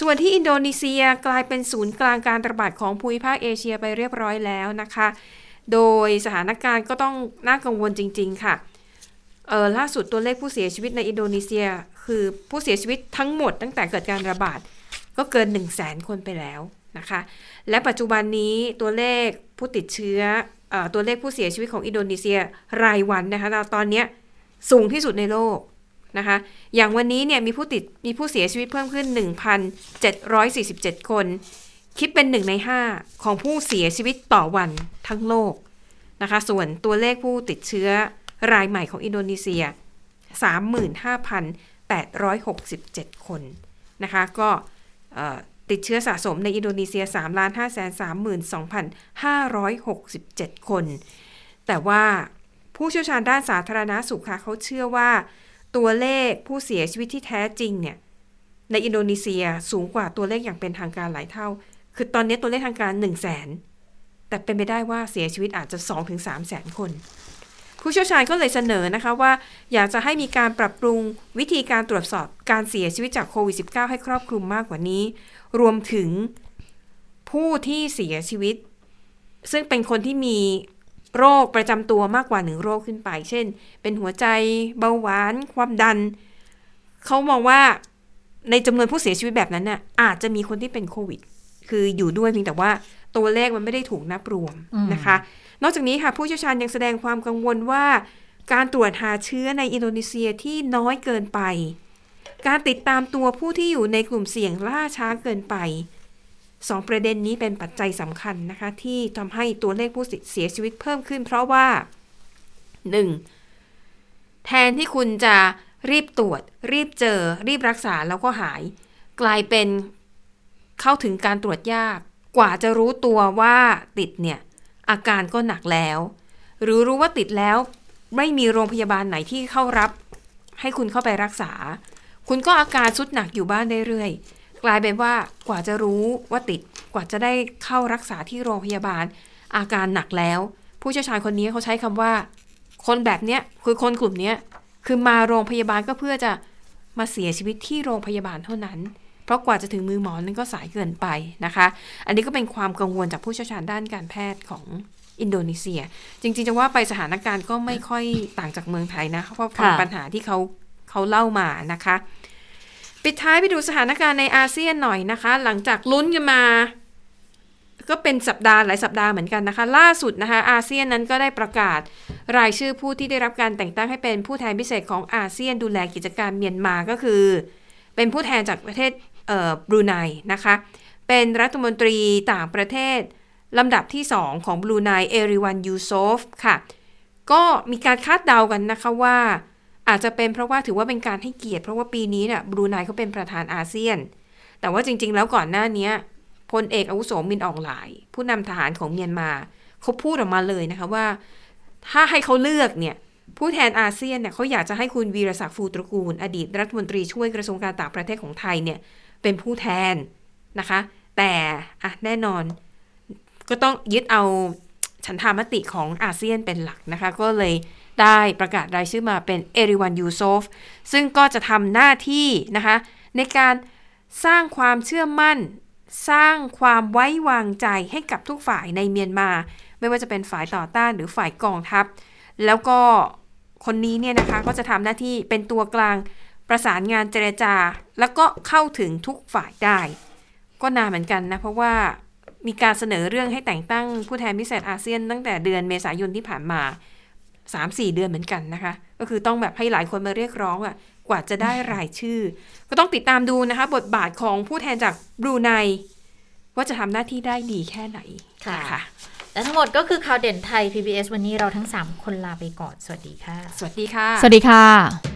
Speaker 10: ส่วนที่อินโดนีเซียกลายเป็นศูนย์กลางการระบาดของภูมิภาคเอเชียไปเรียบร้อยแล้วนะคะ โดยสถานการณ์ก็ต้องน่ากังวลจริง ๆ ค่ะ เออล่าสุดตัวเลขผู้เสียชีวิตในอินโดนีเซีย คือผู้เสียชีวิตทั้งหมดตั้งแต่เกิดการระบาดก็เกิน 1 0 0 0 0แสนคนไปแล้วนะคะ และปัจจุบันนี้ตัวเลขผู้ติดเชื้อออตัวเลขผู้เสียชีวิตของอินโดนีเซียรายวันนะคะตอนนี้สูงที่สุดในโลกนะคะ อย่างวันนี้เนี่ยมีผู้ติดมีผู้เสียชีวิตเพิ่มขึ้น 1,747 คน คิดเป็น1ใน 5 ของผู้เสียชีวิตต่อวันทั้งโลกนะคะ ส่วนตัวเลขผู้ติดเชื้อรายใหม่ของอินโดนีเซีย 35,867 คนนะคะ ก็ติดเชื้อสะสมในอินโดนีเซีย 3 5 3 2 567 คน แต่ว่าผู้เชี่ยวชาญด้านสาธารณาสุขค่ะเขาเชื่อว่า ตัวเลขผู้เสียชีวิตที่แท้จริงเนี่ยในอินโดนีเซียสูงกว่าตัวเลขอย่างเป็นทางการหลายเท่า คือตอนนี้ตัวเลขทางการ1 0 0 0 0แสนแต่เป็นไปได้ว่าเสียชีวิตอาจจะ 2-3แสนคน ผู้เชี่ยวชาญก็เลยเสนอนะคะว่า อยากจะให้มีการปรับปรุงวิธีการตรวจสอบการเสียชีวิตจากโควิด -19 ให้ครอบคลุมมากกว่านี้ รวมถึงผู้ที่เสียชีวิต ซึ่งเป็นคนที่มีโรคประจำตัวมากกว่าหนึ่งโรคขึ้นไป เช่น เป็นหัวใจ เบาหวาน ความดัน เขามองว่าในจำนวนผู้เสียชีวิตแบบนั้นน่ะอาจจะมีคนที่เป็นโควิด คืออยู่ด้วยเพียงแต่ว่าตัวเลขมันไม่ได้ถูกนับรวมนะคะ นอกจากนี้ค่ะผู้เชี่ยวชาญยังแสดงความกังวลว่า การตรวจหาเชื้อในอินโดนีเซียที่น้อยเกินไป การติดตามตัวผู้ที่อยู่ในกลุ่มเสี่ยงล่าช้าเกินไปสองประเด็นนี้เป็นปัจจัยสำคัญนะคะ ที่ทำให้ตัวเลขผู้เสียชีวิตเพิ่มขึ้น เพราะว่า 1. แทนที่คุณจะรีบตรวจ รีบเจอ รีบรักษาแล้วก็หาย กลายเป็น เข้าถึงการตรวจยาก กว่าจะรู้ตัวว่าติดเนี่ยอาการก็หนักแล้ว หรือรู้ว่าติดแล้วไม่มีโรงพยาบาลไหนที่เข้ารับ ให้คุณเข้าไปรักษา คุณก็อาการสุดหนักอยู่บ้านได้เรื่อยกลายเป็นว่ากว่าจะรู้ว่าติดกว่าจะได้เข้ารักษาที่โรงพยาบาล อาการหนักแล้ว ผู้เชี่ยวชาญคนนี้เขาใช้คำว่า คนแบบเนี้ยคือคนกลุ่มเนี้ยคือมาโรงพยาบาลก็เพื่อจะมาเสียชีวิตที่โรงพยาบาลเท่านั้น เพราะกว่าจะถึงมือหมอนั้นก็สายเกินไปนะคะ อันนี้ก็เป็นความกังวลจากผู้เชี่ยวชาญด้านการแพทย์ของอินโดนีเซีย จริงๆจะว่าไปสถานการณ์ก็ไม่ค่อยต่างจากเมืองไทยนะเพราะปัญหาที่เขาเขาเล่ามานะคะ ปิดท้ายไปดูสถานการณ์ในอาเซียนหน่อยนะคะ หลังจากลุ้นกันมาก็เป็นสัปดาห์หลายสัปดาห์เหมือนกันนะคะ ล่าสุดนะคะ อาเซียนนั้นก็ได้ประกาศรายชื่อผู้ที่ได้รับการแต่งตั้งให้เป็นผู้แทนพิเศษของอาเซียนดูแลกิจการเมียนมาก็คือ เป็นผู้แทนจากประเทศ บรูไนนะคะ เป็นรัฐมนตรีต่างประเทศลำดับที่ 2 ของบรูไนเอรีวันยูซอฟค่ะ ก็มีการคาดเดากันนะคะว่า อาจจะเป็นเพราะว่าถือว่าเป็นการให้เกียรติ เพราะว่าปีนี้เนี่ยบรูไนเขาเป็นประธานอาเซียน แต่ว่าจริง ๆ แล้วก่อนหน้านี้พลเอกอาวุโสมินอ่องหล่าย ผู้นำทหารของเมียนมาเขาพูดออกมาเลยนะคะว่า ถ้าให้เขาเลือกเนี่ยผู้แทนอาเซียนเนี่ยเขาอยากจะให้คุณวีรศักดิ์ฟูตระกูล อดีตรัฐมนตรีช่วยกระทรวงการต่างประเทศของไทยเนี่ย เป็นผู้แทนนะคะ แต่อะแน่นอนก็ต้องยึดเอาฉันทามติของอาเซียนเป็นหลักนะคะ ก็เลยได้ประกาศรายชื่อมาเป็นเอริวันยูโซฟซึ่งก็จะทำหน้าที่นะคะ ในการสร้างความเชื่อมั่น สร้างความไว้วางใจให้กับทุกฝ่ายในเมียนมา ไม่ว่าจะเป็นฝ่ายต่อต้านหรือฝ่ายกองทัพ แล้วก็คนนี้เนี่ยนะคะ ก็จะทำหน้าที่เป็นตัวกลาง ประสานงานเจรจา แล้วก็เข้าถึงทุกฝ่ายได้ ก็นานเหมือนกันนะ เพราะว่ามีการเสนอเรื่องให้แต่งตั้งผู้แทนพิเศษอาเซียนตั้งแต่เดือนเมษายนที่ผ่านมา 3-4 เดือนเหมือนกันนะคะ ก็คือต้องแบบให้หลายคนมาเรียกร้องอะ่ะกว่าจะได้รายชื่อ ก็ต้องติดตามดูนะคะ บทบาทของผู้แทนจากบรูไนว่าจะทำหน้าที่ได้ดีแค่ไหน
Speaker 1: ค่ะ
Speaker 10: นะคะ
Speaker 1: และทั้งหมดก็คือข่าวเด่นไทย PBS วันนี้เราทั้ง 3 คนลาไปก่อน สวัสดีค่ะ
Speaker 10: สวัสดีค่ะ
Speaker 2: สวัสดีค่ะ